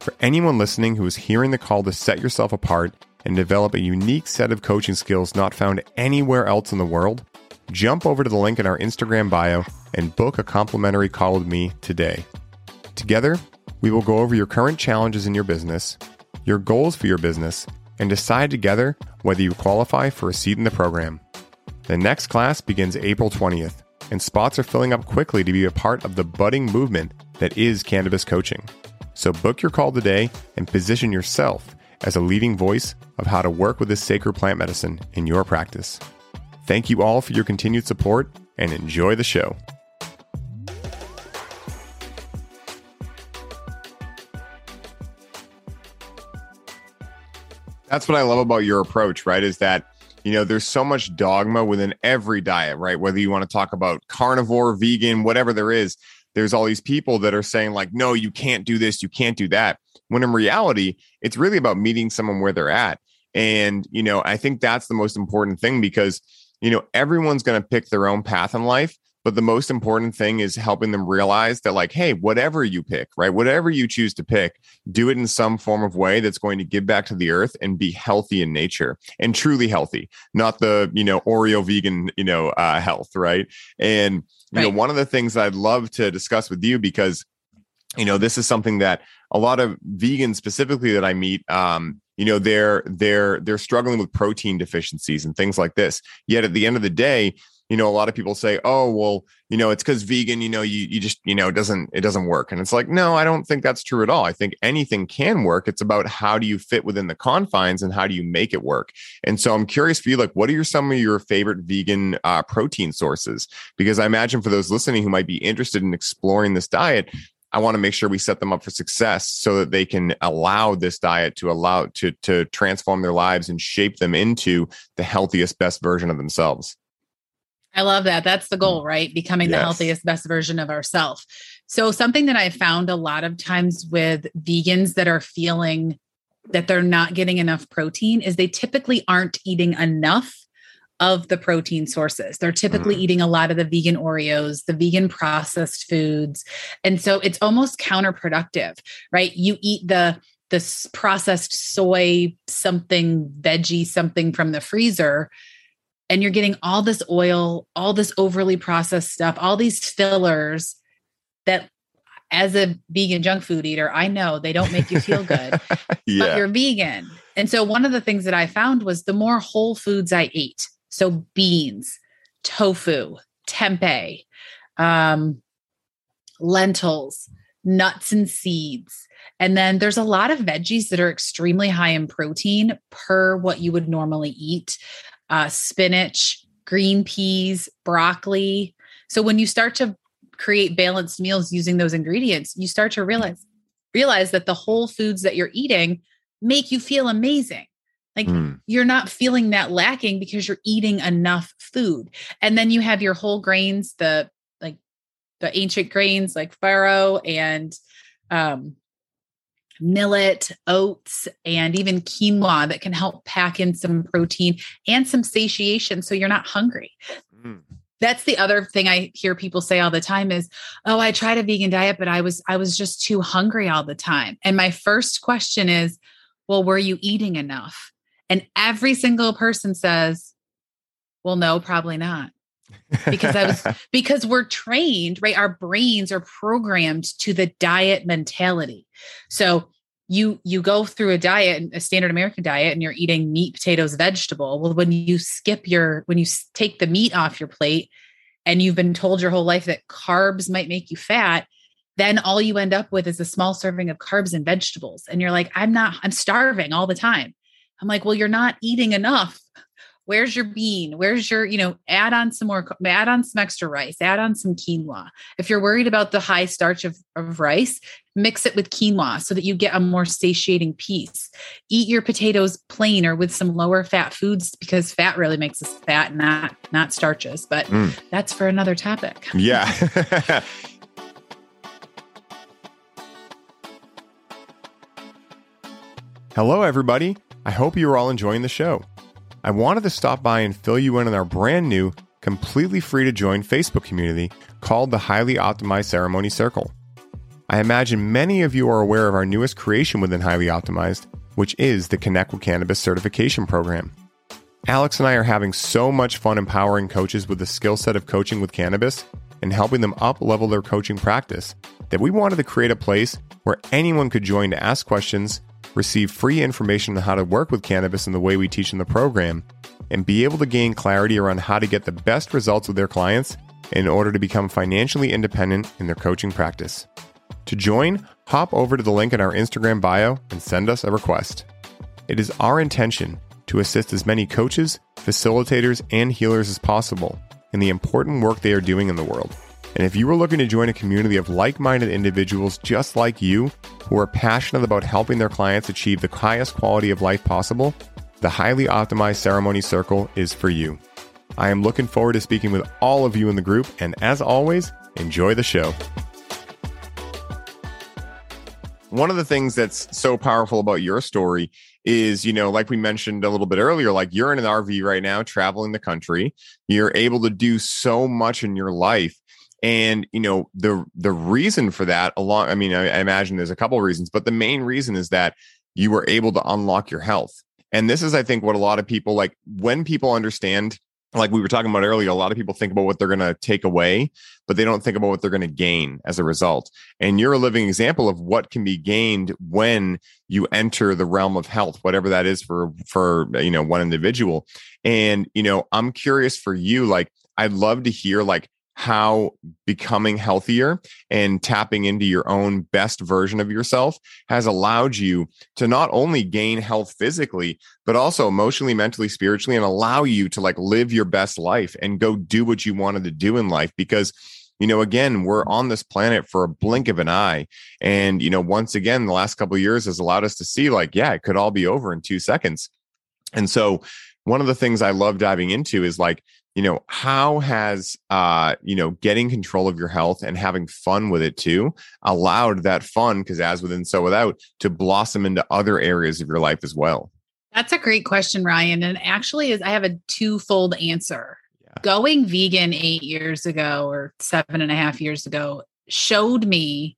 For anyone listening who is hearing the call to set yourself apart and develop a unique set of coaching skills not found anywhere else in the world, jump over to the link in our Instagram bio and book a complimentary call with me today. Together, we will go over your current challenges in your business, your goals for your business, and decide together whether you qualify for a seat in the program. The next class begins April 20th, and spots are filling up quickly to be a part of the budding movement that is cannabis coaching. So book your call today and position yourself as a leading voice of how to work with this sacred plant medicine in your practice. Thank you all for your continued support and enjoy the show. That's what I love about your approach, right? Is that, you know, there's so much dogma within every diet, right? Whether you want to talk about carnivore, vegan, whatever there is, there's all these people that are saying, like, no, you can't do this, you can't do that. When in reality, it's really about meeting someone where they're at. And, you know, I think that's the most important thing because you know, everyone's going to pick their own path in life. But the most important thing is helping them realize that, like, hey, whatever you pick, right? Whatever you choose to pick, do it in some form of way that's going to give back to the earth and be healthy in nature and truly healthy, not the, you know, Oreo vegan, you know, uh, health, right? And, you right. know, one of the things I'd love to discuss with you because, you know, this is something that a lot of vegans specifically that I meet, um, you know they're they're they're struggling with protein deficiencies and things like this. Yet at the end of the day you know a lot of people say oh well you know it's because vegan you know you you just you know it doesn't it doesn't work. And it's like no i don't think that's true at all. I think anything can work. It's about how do you fit within the confines and how do you make it work? And so i'm curious for you like what are your some of your favorite vegan uh, protein sources? Because i imagine for those listening who might be interested in exploring this diet I want to make sure we set them up for success so that they can allow this diet to allow to to transform their lives and shape them into the healthiest best version of themselves. I love that. That's the goal, right? Becoming yes. the healthiest best version of ourselves. So, something that I found a lot of times with vegans that are feeling that they're not getting enough protein is they typically aren't eating enough of the protein sources. They're typically mm. eating a lot of the vegan Oreos, the vegan processed foods. And so it's almost counterproductive, right? You eat the the processed soy something veggie something from the freezer and you're getting all this oil, all this overly processed stuff, all these fillers that as a vegan junk food eater, I know they don't make you feel good, *laughs* yeah. but you're vegan. And so one of the things that I found was the more whole foods I ate, so beans, tofu, tempeh, um, lentils, nuts and seeds. And then there's a lot of veggies that are extremely high in protein per what you would normally eat uh, spinach, green peas, broccoli. So when you start to create balanced meals using those ingredients, you start to realize realize that the whole foods that you're eating make you feel amazing. Like mm. you're not feeling that lacking because you're eating enough food. And then you have your whole grains, the like the ancient grains like farro and um millet, oats, and even quinoa that can help pack in some protein and some satiation so you're not hungry. Mm. That's the other thing I hear people say all the time is, "Oh, I tried a vegan diet, but I was I was just too hungry all the time." And my first question is, "Well, were you eating enough?" And every single person says, "Well, no, probably not." because I was *laughs* because we're trained, right? Our brains are programmed to the diet mentality. So you you go through a diet, a standard American diet, and you're eating meat, potatoes, vegetable. Well, when you skip your when you take the meat off your plate, and you've been told your whole life that carbs might make you fat, then all you end up with is a small serving of carbs and vegetables, and you're like, I'm not, I'm starving all the time. I'm like, well, you're not eating enough. Where's your bean? Where's your you know add on some more add on some extra rice add on some quinoa. If you're worried about the high starch of, of rice mix it with quinoa so that you get a more satiating piece eat your potatoes plain or with some lower fat foods because fat really makes us fat not not starches but mm. that's for another topic. Yeah. *laughs* Hello everybody i hope you're all enjoying the show I wanted to stop by and fill you in on our brand new, completely free to join Facebook community called the Highly Optimized Ceremony Circle. I imagine many of you are aware of our newest creation within Highly Optimized, which is the Connect with Cannabis certification program. Alex and I are having so much fun empowering coaches with the skill set of coaching with cannabis and helping them up level their coaching practice that we wanted to create a place where anyone could join to ask questions receive free information on how to work with cannabis in the way we teach in the program, and be able to gain clarity around how to get the best results with their clients in order to become financially independent in their coaching practice. To join, hop over to the link in our Instagram bio and send us a request. It is our intention to assist as many coaches, facilitators, and healers as possible in the important work they are doing in the world. And if you are looking to join a community of like minded individuals just like you who are passionate about helping their clients achieve the highest quality of life possible, the Highly Optimized Ceremony Circle is for you. I am looking forward to speaking with all of you in the group, and as always, enjoy the show. One of the things that's so powerful about your story is, you know, like we mentioned a little bit earlier, like you're in an RV right now, traveling the country. You're able to do so much in your life and you know the the reason for that along i mean I, I, imagine there's a couple of reasons but the main reason is that you were able to unlock your health. And this is i think what a lot of people like when people understand like we were talking about earlier a lot of people think about what they're going to take away but they don't think about what they're going to gain as a result. And you're a living example of what can be gained when you enter the realm of health whatever that is for for you know one individual. And you know i'm curious for you like i'd love to hear like how becoming healthier and tapping into your own best version of yourself has allowed you to not only gain health physically but also emotionally mentally spiritually and allow you to like live your best life and go do what you wanted to do in life. Because you know again we're mm-hmm. on this planet for a blink of an eye and you know once again the last couple years has allowed us to see like yeah it could all be over in 2 seconds. And so one of the things I love diving into is like, you know, how has, uh, you know, getting control of your health and having fun with it too allowed that fun, because as within, so without, to blossom into other areas of your life as well? That's a great question, Ryan. And actually, is I have a twofold answer. Yeah. Going vegan eight years ago or seven and a half years ago showed me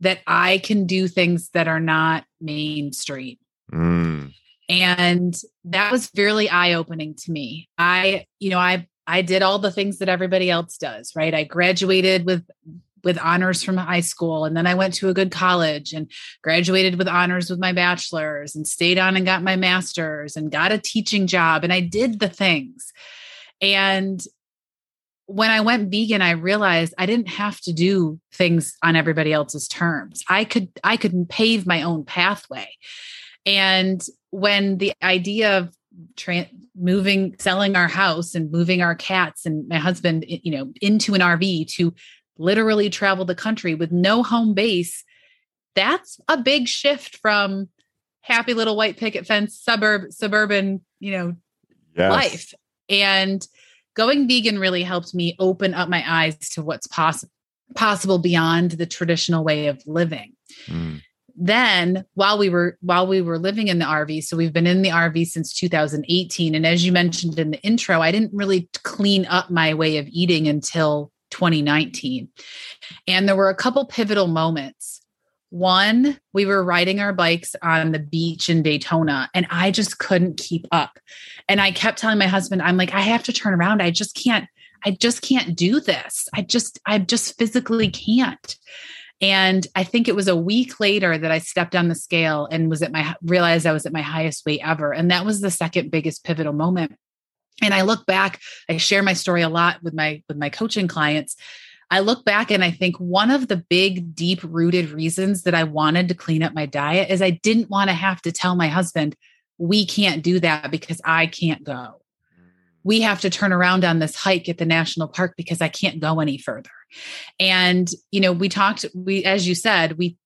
that I can do things that are not mainstream. Mm. And that was really eye opening to me. I, you know, I I did all the things that everybody else does, right? I graduated with with honors from high school and then I went to a good college and graduated with honors with my bachelor's and stayed on and got my master's and got a teaching job and I did the things. And when I went vegan, I realized I didn't have to do things on everybody else's terms. I could I could pave my own pathway. And when the idea of tra- moving selling our house and moving our cats and my husband you know into an RV to literally travel the country with no home base that's a big shift from happy little white picket fence suburb suburban you know yes. life and going vegan really helped me open up my eyes to what's possible possible beyond the traditional way of living. Mm. Then while we were while we were living in the RV, so we've been in the RV since 2018 and as you mentioned in the intro, I didn't really clean up my way of eating until 2019. And there were a couple pivotal moments. One, we were riding our bikes on the beach in Daytona, and I just couldn't keep up. And I kept telling my husband, I'm like, I have to turn around. I just can't, I just can't do this. I just, I just physically can't. And I think it was a week later that I stepped on the scale and was at my realized I was at my highest weight ever. And that was the second biggest pivotal moment. And I look back, I share my story a lot with my with my coaching clients I look back and I think one of the big, deep rooted reasons that I wanted to clean up my diet is I didn't want to have to tell my husband, we can't do that because I can't go. We have to turn around on this hike at the national park because I can't go any further. And, you know, we talked, we, as you said, we,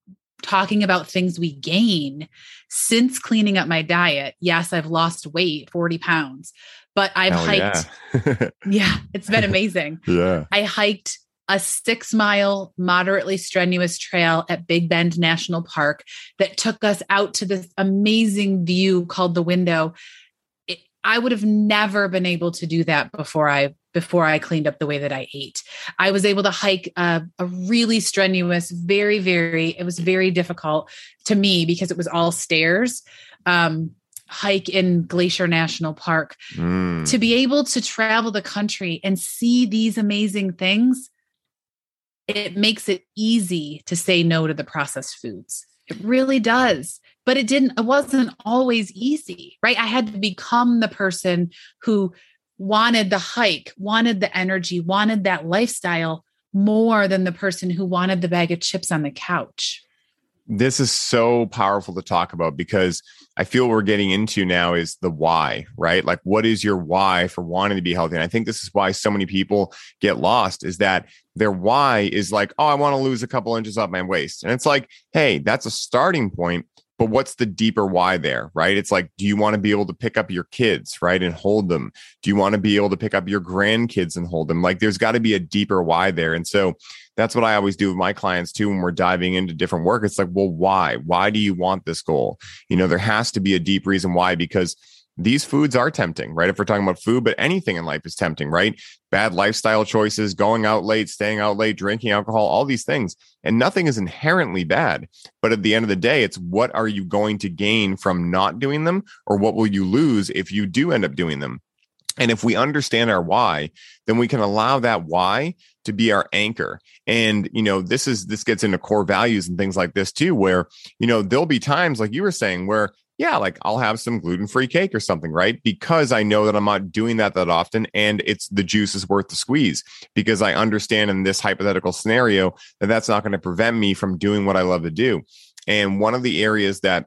talking about things we gain since cleaning up my diet. Yes, I've lost weight, 40 pounds, but I've Hell hiked. Yeah. yeah, *laughs* it's been amazing. yeah. I hiked a six mile, moderately strenuous trail at Big Bend National Park that took us out to this amazing view called the window. It, I would have never been able to do that before I before I cleaned up the way that I ate. I was able to hike a, a really strenuous, very, very, it was very difficult to me because it was all stairs. Um, hike in Glacier National Park mm. to be able to travel the country and see these amazing things it makes it easy to say no to the processed foods. It really does. But it didn't, it wasn't always easy, right? I had to become the person who wanted the hike, wanted the energy, wanted that lifestyle more than the person who wanted the bag of chips on the couch. This is so powerful to talk about because I feel we're getting into now is the why, right? Like, what is your why for wanting to be healthy? And I think this is why so many people get lost is that their why is like, oh, I want to lose a couple inches off my waist. And it's like, hey, that's a starting point. But what's the deeper why there, right? It's like, do you want to be able to pick up your kids, right, and hold them? Do you want to be able to pick up your grandkids and hold them? Like, there's got to be a deeper why there. And so that's what I always do with my clients too when we're diving into different work. It's like, well, why? Why do you want this goal? You know, there has to be a deep reason why because these foods are tempting, right? If we're talking about food, but anything in life is tempting, right? Bad lifestyle choices, going out late, staying out late, drinking alcohol, all these things. And nothing is inherently bad. But at the end of the day, it's what are you going to gain from not doing them or what will you lose if you do end up doing them? And if we understand our why, then we can allow that why to be our anchor. And, you know, this is, this gets into core values and things like this too, where, you know, there'll be times like you were saying where, yeah, like I'll have some gluten free cake or something, right? Because I know that I'm not doing that that often and it's the juice is worth the squeeze because I understand in this hypothetical scenario that that's not going to prevent me from doing what I love to do. And one of the areas that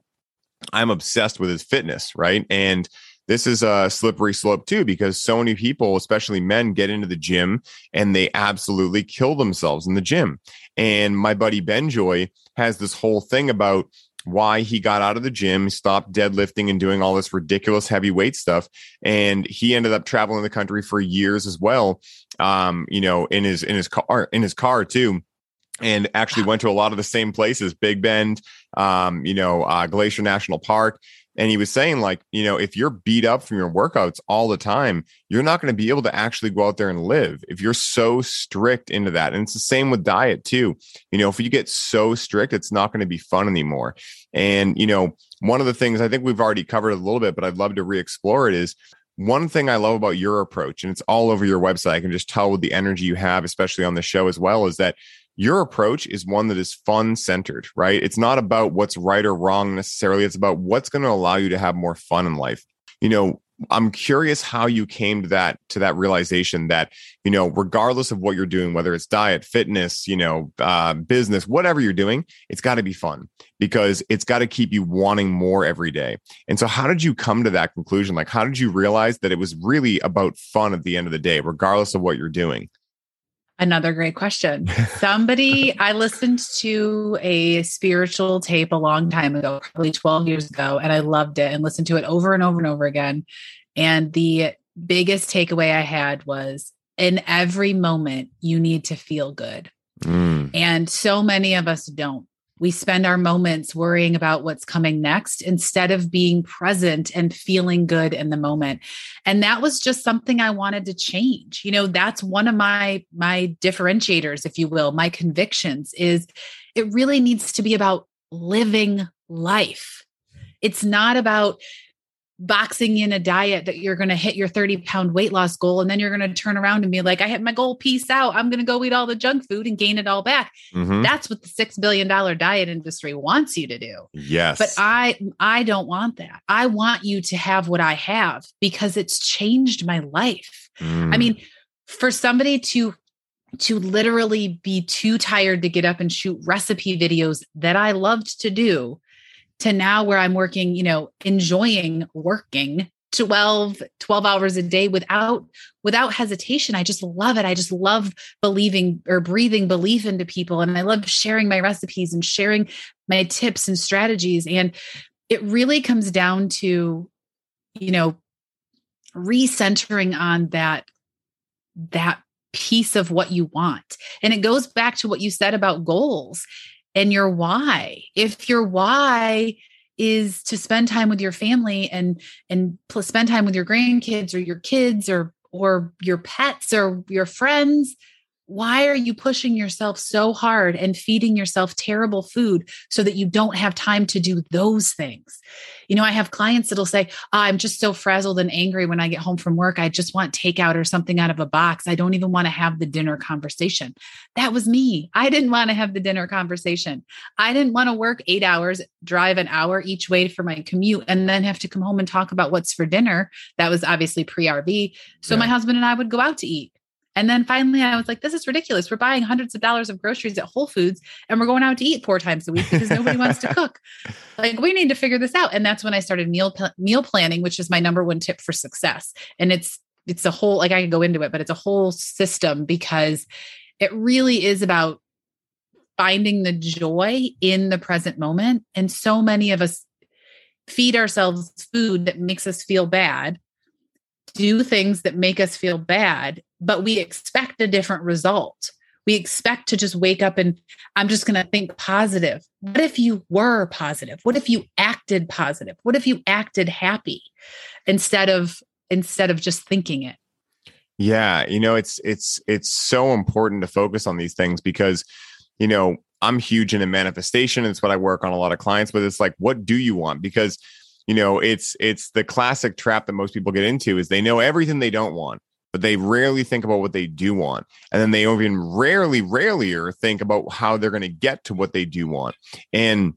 I'm obsessed with is fitness, right? And this is a slippery slope too because so many people especially men get into the gym and they absolutely kill themselves in the gym and my buddy benjoy has this whole thing about why he got out of the gym, stopped deadlifting and doing all this ridiculous heavy weight stuff. And he ended up traveling the country for years as well. Um, you know, in his in his car in his car too and actually went to a lot of the same places big bend um, you know uh, glacier national park and he was saying like you know if you're beat up from your workouts all the time you're not going to be able to actually go out there and live if you're so strict into that. And it's the same with diet too. You know if you get so strict it's not going to be fun anymore. And you know one of the things i think we've already covered a little bit but i'd love to re-explore it is one thing I love about your approach, and it's all over your website, I can just tell with the energy you have, especially on the show as well, is that your approach is one that is fun centered, right? It's not about what's right or wrong necessarily. It's about what's going to allow you to have more fun in life. You know, I'm curious how you came to that to that realization that you know regardless of what you're doing whether it's diet fitness you know uh, business whatever you're doing it's got to be fun because it's got to keep you wanting more every day and so how did you come to that conclusion like how did you realize that it was really about fun at the end of the day regardless of what you're doing Another great question. *laughs* Somebody, I listened to a spiritual tape a long time ago, probably 12 years ago, and I loved it and listened to it over and over and over again. And the biggest takeaway I had was in every moment, you need to feel good. Mm. And so many of us don't we spend our moments worrying about what's coming next instead of being present and feeling good in the moment. And that was just something i wanted to change. You know that's one of my my differentiators if you will my convictions is it really needs to be about living life. It's not about boxing in a diet that you're going to hit your 30 pound weight loss goal and then you're going to turn around and be like i hit my goal peace out. I'm going to go eat all the junk food and gain it all back. Mm-hmm. that's what the six billion dollar diet industry wants you to do. Yes. But i i don't want that. I want you to have what i have because it's changed my life. Mm. i mean for somebody to to literally be too tired to get up and shoot recipe videos that i loved to do to now where I'm working, you know, enjoying working 12 12 hours a day without without hesitation. I just love it. I just love believing or breathing belief into people and i love sharing my recipes and sharing my tips and strategies and it really comes down to you know recentering on that that piece of what you want. And it goes back to what you said about goals and your why. If your why is to spend time with your family and and spend time with your grandkids or your kids or or your pets or your friends, why are you pushing yourself so hard and feeding yourself terrible food so that you don't have time to do those things? You know, I have clients that'll say, oh, I'm just so frazzled and angry when I get home from work. I just want takeout or something out of a box. I don't even want to have the dinner conversation. That was me. I didn't want to have the dinner conversation. I didn't want to work eight hours, drive an hour each way for my commute, and then have to come home and talk about what's for dinner. That was obviously pre RV. So yeah. my husband and I would go out to eat. And then finally, I was like, this is ridiculous. We're buying hundreds of dollars of groceries at Whole Foods and we're going out to eat four times a week because nobody wants to *laughs* cook. Like, we need to figure this out. And that's when I started meal, meal planning, which is my number one tip for success. And it's, it's a whole, like, I can go into it, but it's a whole system because it really is about finding the joy in the present moment. And so many of us feed ourselves food that makes us feel bad do things that make us feel bad, but we expect a different result. We expect to just wake up and I'm just going to think positive. What if you were positive? What if you acted positive? What if you acted happy instead of instead of just thinking it? Yeah, you know, it's it's it's so important to focus on these things because you know, I'm huge into manifestation. It's what I work on a lot of clients, but it's like, what do you want? Because you know it's it's the classic trap that most people get into is they know everything they don't want but they rarely think about what they do want. And then they even rarely rarelier think about how they're going to get to what they do want. And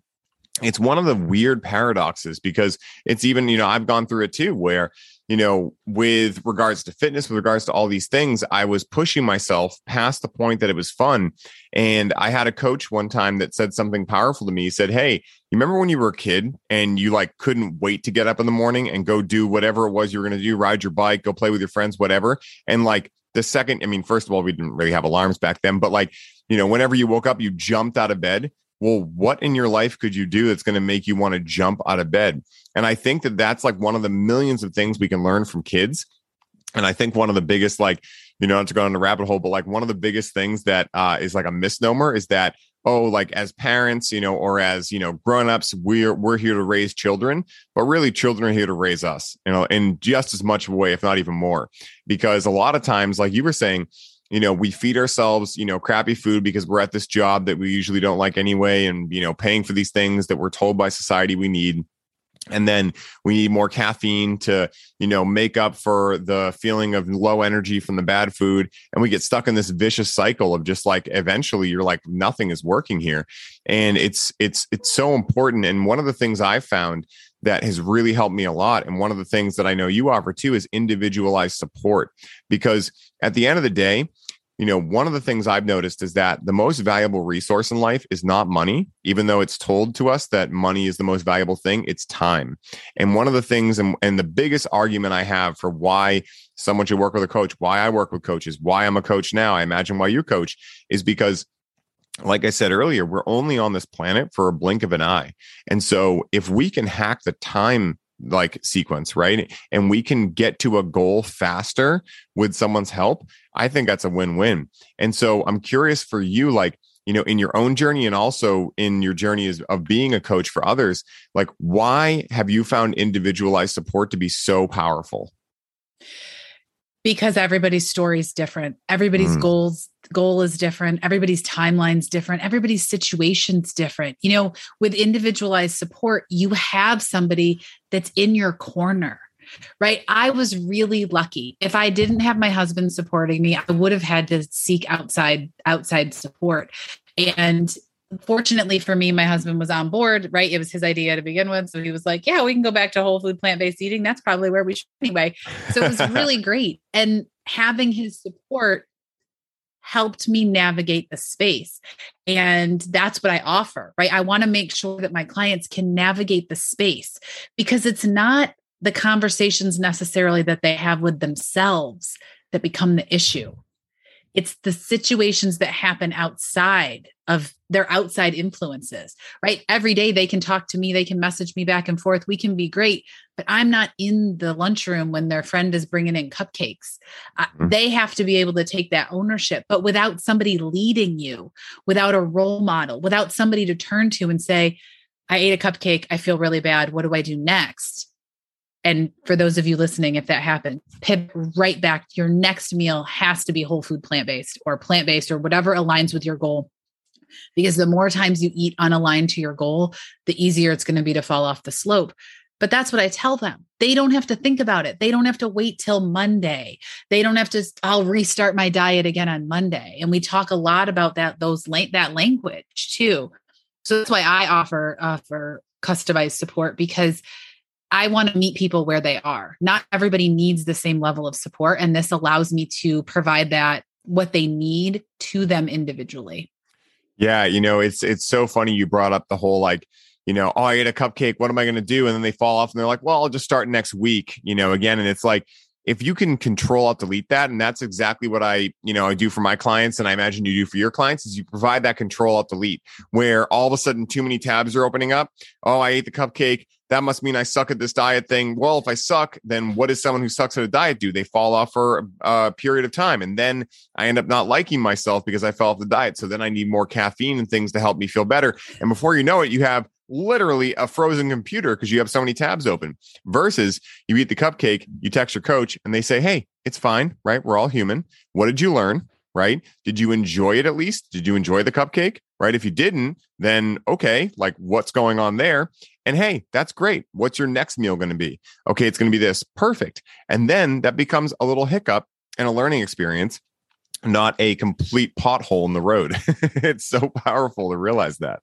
it's one of the weird paradoxes because it's even you know i've gone through it too where you know, with regards to fitness, with regards to all these things, I was pushing myself past the point that it was fun. And I had a coach one time that said something powerful to me. He said, Hey, you remember when you were a kid and you like couldn't wait to get up in the morning and go do whatever it was you were going to do, ride your bike, go play with your friends, whatever. And like the second, I mean, first of all, we didn't really have alarms back then, but like, you know, whenever you woke up, you jumped out of bed well, what in your life could you do that's going to make you want to jump out of bed? And I think that that's like one of the millions of things we can learn from kids. And I think one of the biggest, like, you know, not to go on the rabbit hole, but like one of the biggest things that uh, is like a misnomer is that oh like as parents you know or as you know grown-ups we're we're here to raise children but really children are here to raise us you know in just as much of a way if not even more because a lot of times like you were saying you know we feed ourselves you know crappy food because we're at this job that we usually don't like anyway and you know paying for these things that we're told by society we need. And then we need more caffeine to you know make up for the feeling of low energy from the bad food. And we get stuck in this vicious cycle of just like eventually you're like nothing is working here. And it's it's it's so important. And one of the things i found that has really helped me a lot. And one of the things that i know you offer too is individualized support. Because at the end of the day you know, one of the things I've noticed is that the most valuable resource in life is not money, even though it's told to us that money is the most valuable thing, it's time. And one of the things, and, and the biggest argument I have for why someone should work with a coach, why I work with coaches, why I'm a coach now, I imagine why you coach, is because like I said earlier, we're only on this planet for a blink of an eye. And so if we can hack the time like sequence, right? And we can get to a goal faster with someone's help. I think that's a win-win. And so I'm curious for you, like, you know, in your own journey and also in your journey of being a coach for others, like, why have you found individualized support to be so powerful? Because everybody's story is different. Everybody's mm. goals goal is different. Everybody's timeline's different. Everybody's situation's different. You know with individualized support you have somebody that's in your corner right? I was really lucky. If i didn't have my husband supporting me i would have had to seek outside outside support. And fortunately for me, my husband was on board, right? It was his idea to begin with. So he was like, yeah, we can go back to whole food plant based eating. That's probably where we should anyway. So it was *laughs* really great. And having his support helped me navigate the space. And that's what I offer, right? I want to make sure that my clients can navigate the space because it's not the conversations necessarily that they have with themselves that become the issue it's the situations that happen outside of their outside influences, right? Every day they can talk to me, they can message me back and forth. We can be great, but I'm not in the lunchroom when their friend is bringing in cupcakes. Mm-hmm. they have to be able to take that ownership, but without somebody leading you, without a role model, without somebody to turn to and say, I ate a cupcake, I feel really bad. What do I do next? And for those of you listening, if that happens, pivot right back. Your next meal has to be whole food plant based or plant based or whatever aligns with your goal. Because the more times you eat unaligned to your goal, the easier it's going to be to fall off the slope. But that's what I tell them. They don't have to think about it. They don't have to wait till Monday. They don't have to, I'll restart my diet again on Monday. And we talk a lot about that, those that language too. So that's why I offer offer customized support because I want to meet people where they are. Not everybody needs the same level of support. And this allows me to provide that what they need to them individually. Yeah, you know, it's it's so funny you brought up the whole like, you know, oh, I ate a cupcake. What am I going to do? And then they fall off and they're like, well, I'll just start next week, you know, again. And it's like, if you can control alt delete that and that's exactly what i you know i do for my clients and i imagine you do for your clients is you provide that control alt delete where all of a sudden too many tabs are opening up oh i ate the cupcake that must mean i suck at this diet thing well if i suck then what does someone who sucks at a diet do they fall off for a period of time and then i end up not liking myself because i fell off the diet so then i need more caffeine and things to help me feel better and before you know it you have literally a frozen computer because you have so many tabs open versus you eat the cupcake, you text your coach and they say, Hey, it's fine, right? We're all human. What did you learn? Right? Did you enjoy it at least? Did you enjoy the cupcake? Right? If you didn't, then okay, like what's going on there? And hey, that's great. What's your next meal going to be? Okay, it's going to be this. Perfect. And then that becomes a little hiccup and a learning experience, not a complete pothole in the road. *laughs* it's so powerful to realize that.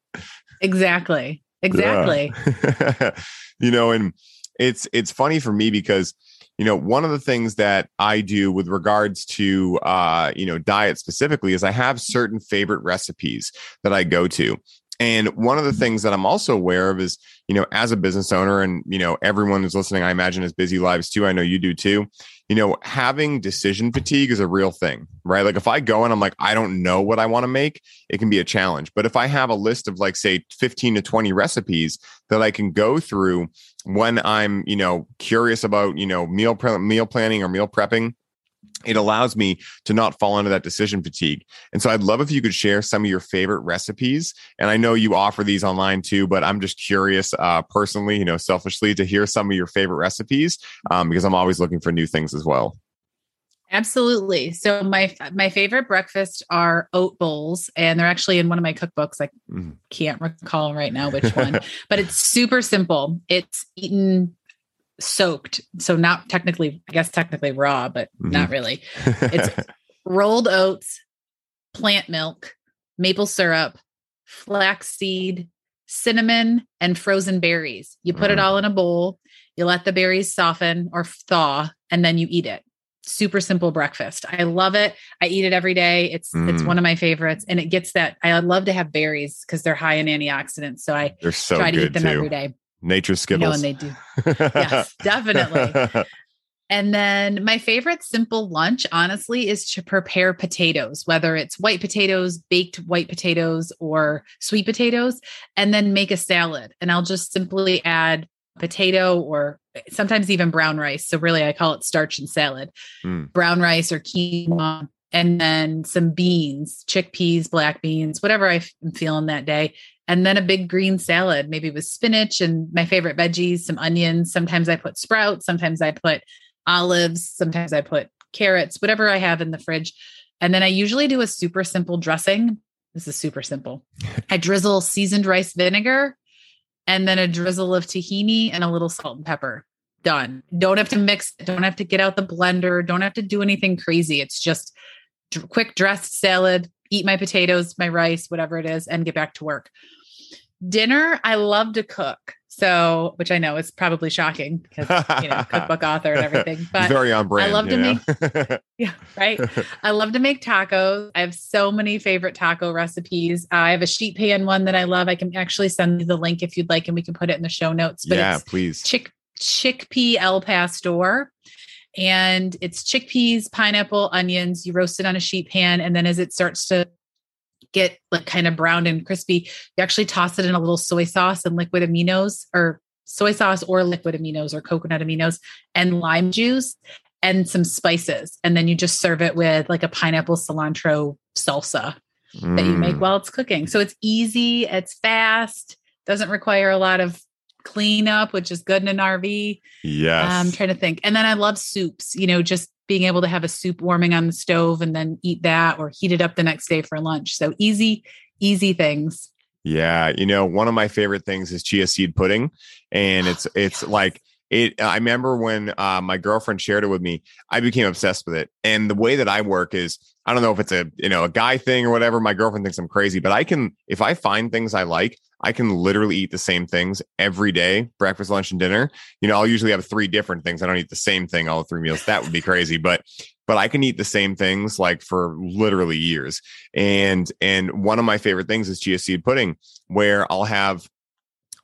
Exactly. Exactly. Yeah. *laughs* you know, and it's it's funny for me because you know one of the things that i do with regards to uh you know diet specifically is i have certain favorite recipes that i go to And one of the things that I'm also aware of is, you know, as a business owner and, you know, everyone who's listening, I imagine has busy lives too. I know you do too. You know, having decision fatigue is a real thing, right? Like if I go and I'm like, I don't know what I want to make, it can be a challenge. But if I have a list of like, say, 15 to 20 recipes that I can go through when I'm, you know, curious about, you know, meal, pre- meal planning or meal prepping, it allows me to not fall into that decision fatigue. And so I'd love if you could share some of your favorite recipes. And I know you offer these online too, but I'm just curious uh, personally, you know, selfishly to hear some of your favorite recipes um, because I'm always looking for new things as well. Absolutely. So my my favorite breakfast are oat bowls, and they're actually in one of my cookbooks. I mm. can't recall right now which one, *laughs* but it's super simple. It's eaten soaked. So not technically, I guess technically raw, but mm-hmm. not really. It's *laughs* rolled oats, plant milk, maple syrup, flaxseed, cinnamon, and frozen berries. You put mm. it all in a bowl, you let the berries soften or thaw, and then you eat it. Super simple breakfast. I love it. I eat it every day. It's mm. it's one of my favorites, and it gets that. I love to have berries because they're high in antioxidants. So I they're so try to eat them too. every day. Nature Skittles. You know, and they do. yes, *laughs* definitely. And then my favorite simple lunch, honestly, is to prepare potatoes, whether it's white potatoes, baked white potatoes, or sweet potatoes, and then make a salad. And I'll just simply add potato or sometimes even brown rice. So, really, I call it starch and salad mm. brown rice or quinoa, and then some beans, chickpeas, black beans, whatever I'm feeling that day and then a big green salad, maybe with spinach and my favorite veggies, some onions. Sometimes I put sprouts, sometimes I put olives, sometimes I put carrots, whatever I have in the fridge. And then I usually do a super simple dressing. This is super simple. *laughs* I drizzle seasoned rice vinegar and then a drizzle of tahini and a little salt and pepper. Done. Don't have to mix, don't have to get out the blender, don't have to do anything crazy. It's just quick dressed salad, eat my potatoes, my rice, whatever it is, and get back to work. Dinner, I love to cook. So, which I know is probably shocking because you know, cookbook *laughs* author and everything. But very on brand. I love to know? make, *laughs* yeah, right. I love to make tacos. I have so many favorite taco recipes. I have a sheet pan one that I love. I can actually send you the link if you'd like, and we can put it in the show notes. But yeah, please. Chick chickpea el pastor, and it's chickpeas, pineapple, onions. You roast it on a sheet pan, and then as it starts to get like kind of browned and crispy, you actually toss it in a little soy sauce and liquid aminos or soy sauce or liquid aminos or coconut aminos and lime juice and some spices. And then you just serve it with like a pineapple cilantro salsa mm. that you make mm. while it's cooking. So it's easy, it's fast, doesn't require a lot of cleanup, which is good in an RV. Yes. I'm trying to think. And then I love soups, you know, just being able to have a soup warming on the stove and then eat that or heat it up the next day for lunch. So easy, easy things. Yeah, you know, one of my favorite things is chia seed pudding, and it's *sighs* it's yes. like it. I remember when uh, my girlfriend shared it with me, I became obsessed with it. And the way that I work is, I don't know if it's a you know a guy thing or whatever. My girlfriend thinks I'm crazy, but I can if I find things I like, I can literally eat the same things every day, breakfast, lunch, and dinner. You know, I'll usually have three different things. I don't eat the same thing all three meals. That would be crazy. But but I can eat the same things like for literally years. And and one of my favorite things is chia seed pudding, where I'll have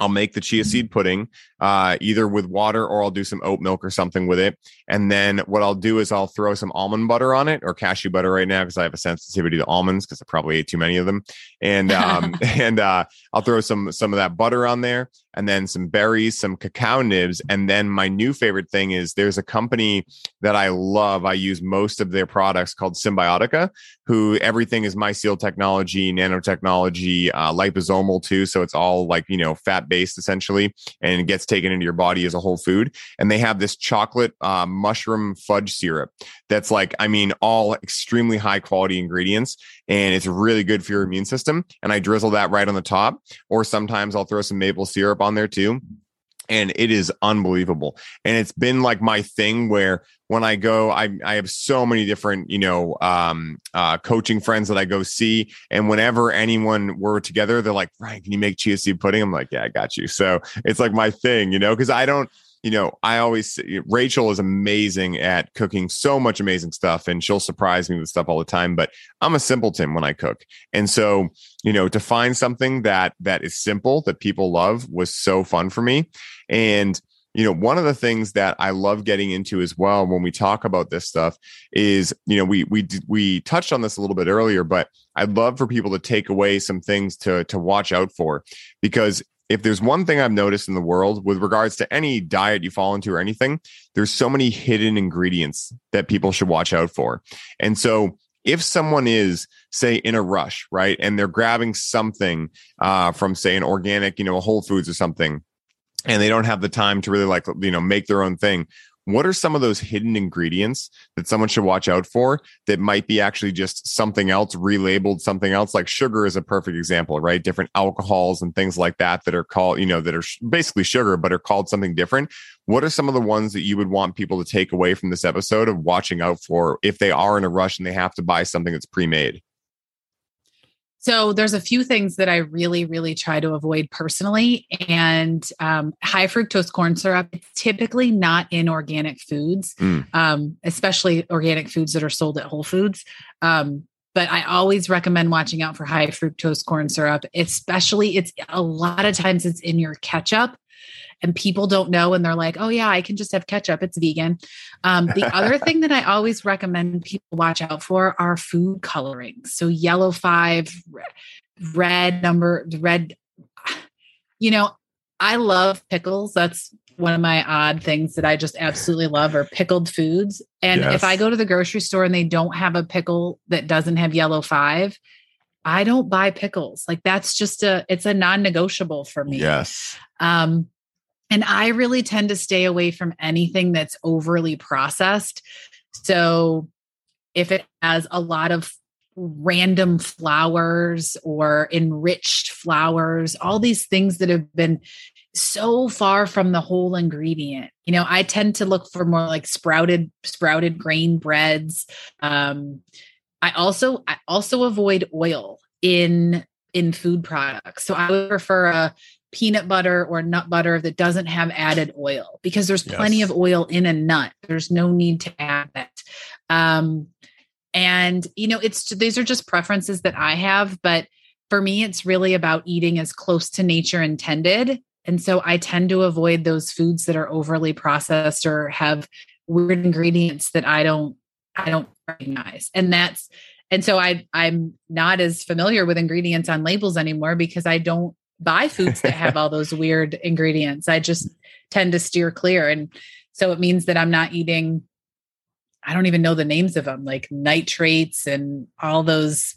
I'll make the chia seed pudding uh, either with water or I'll do some oat milk or something with it. And then what I'll do is I'll throw some almond butter on it or cashew butter right now because I have a sensitivity to almonds because I probably ate too many of them. And um, *laughs* and uh, I'll throw some some of that butter on there and then some berries, some cacao nibs. And then my new favorite thing is there's a company that I love. I use most of their products called Cymbiotika, who everything is mycelial technology, nanotechnology, uh, liposomal too. So it's all like, you know, fat based essentially, and it gets taken into your body as a whole food. And they have this chocolate uh, mushroom fudge syrup that's like, I mean, all extremely high quality ingredients. And it's really good for your immune system. And I drizzle that right on the top. Or sometimes I'll throw some maple syrup on there too and it is unbelievable. And it's been like my thing where when I go, I I have so many different you know um, uh, coaching friends that I go see, and whenever anyone were together, they're like, "Ryan, can you make chia seed pudding?" I'm like, "Yeah, I got you." So it's like my thing, you know, because I don't. You know, I always Rachel is amazing at cooking so much amazing stuff and she'll surprise me with stuff all the time, but I'm a simpleton when I cook. And so, you know, to find something that that is simple that people love was so fun for me. And you know, one of the things that I love getting into as well when we talk about this stuff is, you know, we we we touched on this a little bit earlier, but I'd love for people to take away some things to to watch out for because if there's one thing I've noticed in the world with regards to any diet you fall into or anything, there's so many hidden ingredients that people should watch out for. And so if someone is say in a rush right and they're grabbing something uh, from say an organic you know a whole foods or something and they don't have the time to really like you know make their own thing what are some of those hidden ingredients that someone should watch out for that might be actually just something else relabeled something else? Like sugar is a perfect example right? Different alcohols and things like that that are called you know that are basically sugar but are called something different. What are some of the ones that you would want people to take away from this episode of watching out for if they are in a rush and they have to buy something that's pre-made so there's a few things that I really, really try to avoid personally. And um, high fructose corn syrup, it's typically not in organic foods, mm. um, especially organic foods that are sold at Whole Foods. Um, but I always recommend watching out for high fructose corn syrup, especially it's a lot of times it's in your ketchup and people don't know and they're like oh yeah i can just have ketchup it's vegan um, the other thing that i always recommend people watch out for are food coloring so yellow five red number red you know i love pickles that's one of my odd things that i just absolutely love are pickled foods and yes. if i go to the grocery store and they don't have a pickle that doesn't have yellow five I don't buy pickles. Like that's just a it's a non-negotiable for me. Yes. Um and I really tend to stay away from anything that's overly processed. So if it has a lot of random flours or enriched flours, all these things that have been so far from the whole ingredient. You know, I tend to look for more like sprouted sprouted grain breads. Um I also I also avoid oil in in food products. So I would prefer a peanut butter or nut butter that doesn't have added oil because there's yes. plenty of oil in a nut. There's no need to add that. Um, and you know, it's these are just preferences that I have, but for me, it's really about eating as close to nature intended. And so I tend to avoid those foods that are overly processed or have weird ingredients that I don't I don't recognize. And that's and so I I'm not as familiar with ingredients on labels anymore because I don't buy foods that have all *laughs* those weird ingredients. I just tend to steer clear. And so it means that I'm not eating, I don't even know the names of them, like nitrates and all those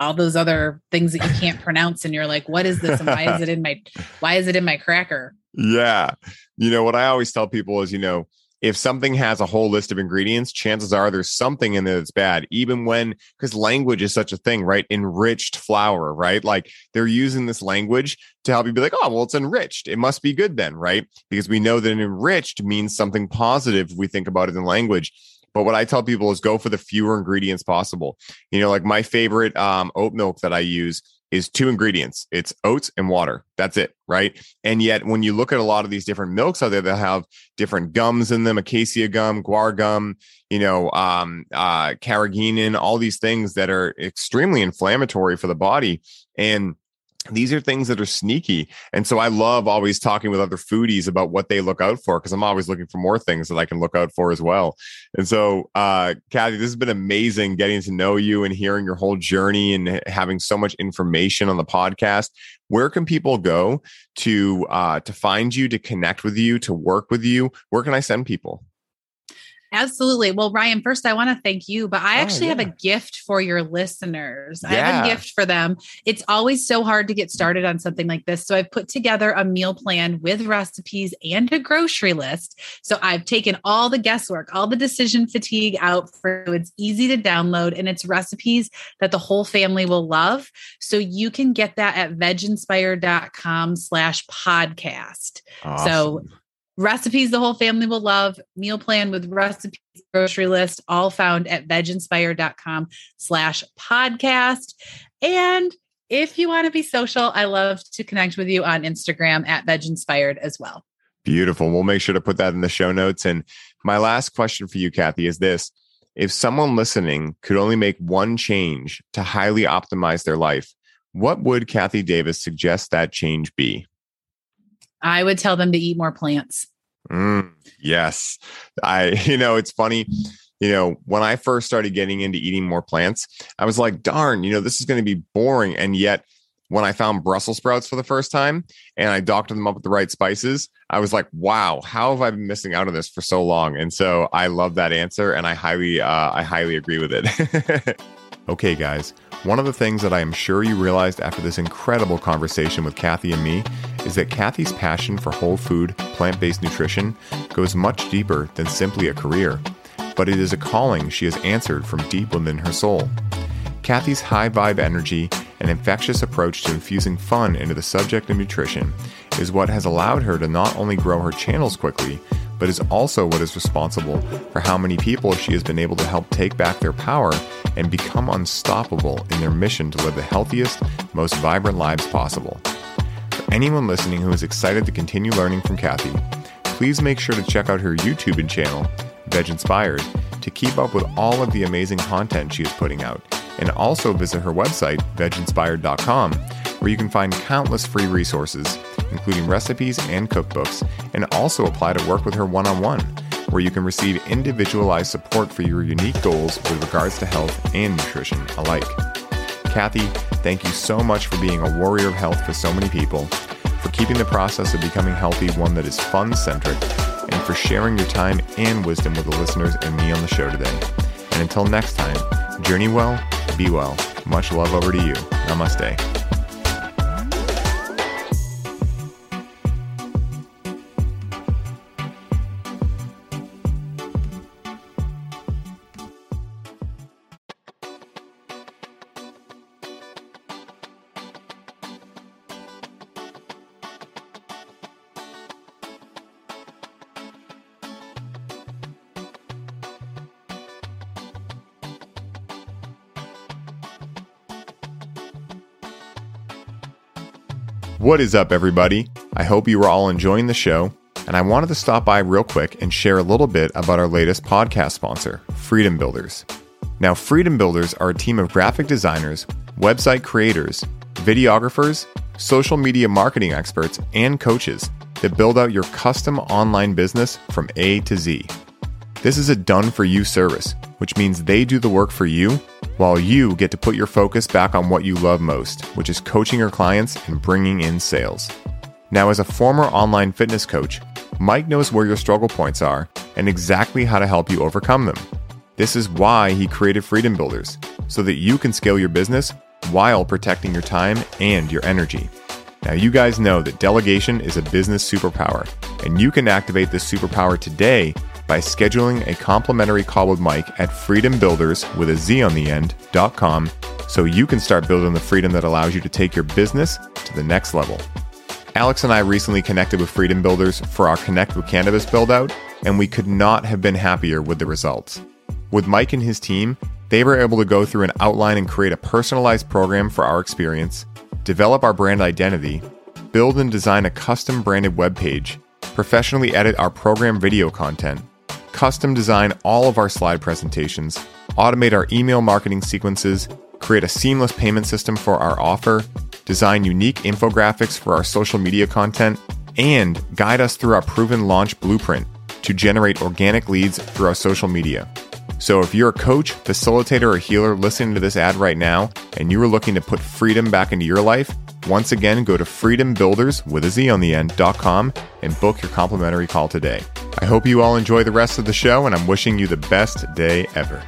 all those other things that you can't pronounce and you're like what is this and why is it in my why is it in my cracker *laughs* yeah you know what i always tell people is you know if something has a whole list of ingredients, chances are there's something in there that's bad, even when, because language is such a thing, right? Enriched flour, right? Like they're using this language to help you be like, oh, well, it's enriched. It must be good then, right? Because we know that enriched means something positive we think about it in language. But what I tell people is go for the fewer ingredients possible. You know, like my favorite um, oat milk that I use is two ingredients. It's oats and water. That's it right? And yet when you look at a lot of these different milks out there they'll have different gums in them acacia gum guar gum you know um uh carrageenan all these things that are extremely inflammatory for the body. And these are things that are sneaky. And so I love always talking with other foodies about what they look out for because I'm always looking for more things that I can look out for as well. And so, uh, Kathy, this has been amazing getting to know you and hearing your whole journey and having so much information on the podcast. Where can people go to uh, to find you, to connect with you, to work with you? Where can I send people? Absolutely. Well, Ryan, first I want to thank you, but I oh, actually yeah. have a gift for your listeners. Yeah. I have a gift for them. It's always so hard to get started on something like this. So I've put together a meal plan with recipes and a grocery list. So I've taken all the guesswork, all the decision fatigue out for you. It's easy to download and it's recipes that the whole family will love. So you can get that at veginspired.com slash podcast. Awesome. So recipes the whole family will love meal plan with recipes grocery list all found at veginspired.com slash podcast and if you want to be social i love to connect with you on instagram at veginspired as well Beautiful. We'll make sure to put that in the show notes. And my last question for you, Kathy, is this if someone listening could only make one change to highly optimize their life, what would Kathy Davis suggest that change be? I would tell them to eat more plants. Mm, yes. I, *laughs* you know, it's funny. You know, when I first started getting into eating more plants, I was like, darn, you know, this is going to be boring. And yet, when I found Brussels sprouts for the first time and I doctored them up with the right spices, I was like, wow, how have I been missing out on this for so long? And so I love that answer and I highly uh, I highly agree with it. *laughs* okay, guys. One of the things that I am sure you realized after this incredible conversation with Kathy and me is that Kathy's passion for whole food, plant based nutrition goes much deeper than simply a career, but it is a calling she has answered from deep within her soul. Kathy's high vibe energy and infectious approach to infusing fun into the subject of nutrition is what has allowed her to not only grow her channels quickly, but is also what is responsible for how many people she has been able to help take back their power and become unstoppable in their mission to live the healthiest, most vibrant lives possible. For anyone listening who is excited to continue learning from Kathy, please make sure to check out her YouTube channel, Veg Inspired, to keep up with all of the amazing content she is putting out and also visit her website, veginspired.com, where you can find countless free resources, including recipes and cookbooks, and also apply to work with her one on one, where you can receive individualized support for your unique goals with regards to health and nutrition alike. Kathy, thank you so much for being a warrior of health for so many people, for keeping the process of becoming healthy one that is fun centric, and for sharing your time and wisdom with the listeners and me on the show today. And until next time, journey well be well. Much love over to you. Namaste. What is up, everybody? I hope you are all enjoying the show, and I wanted to stop by real quick and share a little bit about our latest podcast sponsor, Freedom Builders. Now, Freedom Builders are a team of graphic designers, website creators, videographers, social media marketing experts, and coaches that build out your custom online business from A to Z. This is a done for you service, which means they do the work for you while you get to put your focus back on what you love most, which is coaching your clients and bringing in sales. Now, as a former online fitness coach, Mike knows where your struggle points are and exactly how to help you overcome them. This is why he created Freedom Builders, so that you can scale your business while protecting your time and your energy. Now, you guys know that delegation is a business superpower, and you can activate this superpower today by scheduling a complimentary call with Mike at freedombuilders with a Z on the end.com so you can start building the freedom that allows you to take your business to the next level. Alex and I recently connected with Freedom Builders for our Connect with Cannabis build out, and we could not have been happier with the results. With Mike and his team, they were able to go through an outline and create a personalized program for our experience, develop our brand identity, build and design a custom branded web page, professionally edit our program video content, custom design all of our slide presentations, automate our email marketing sequences, create a seamless payment system for our offer, design unique infographics for our social media content, and guide us through our proven launch blueprint to generate organic leads through our social media. So, if you're a coach, facilitator, or healer listening to this ad right now and you are looking to put freedom back into your life, once again, go to freedombuilders with a Z on the end.com and book your complimentary call today. I hope you all enjoy the rest of the show, and I'm wishing you the best day ever.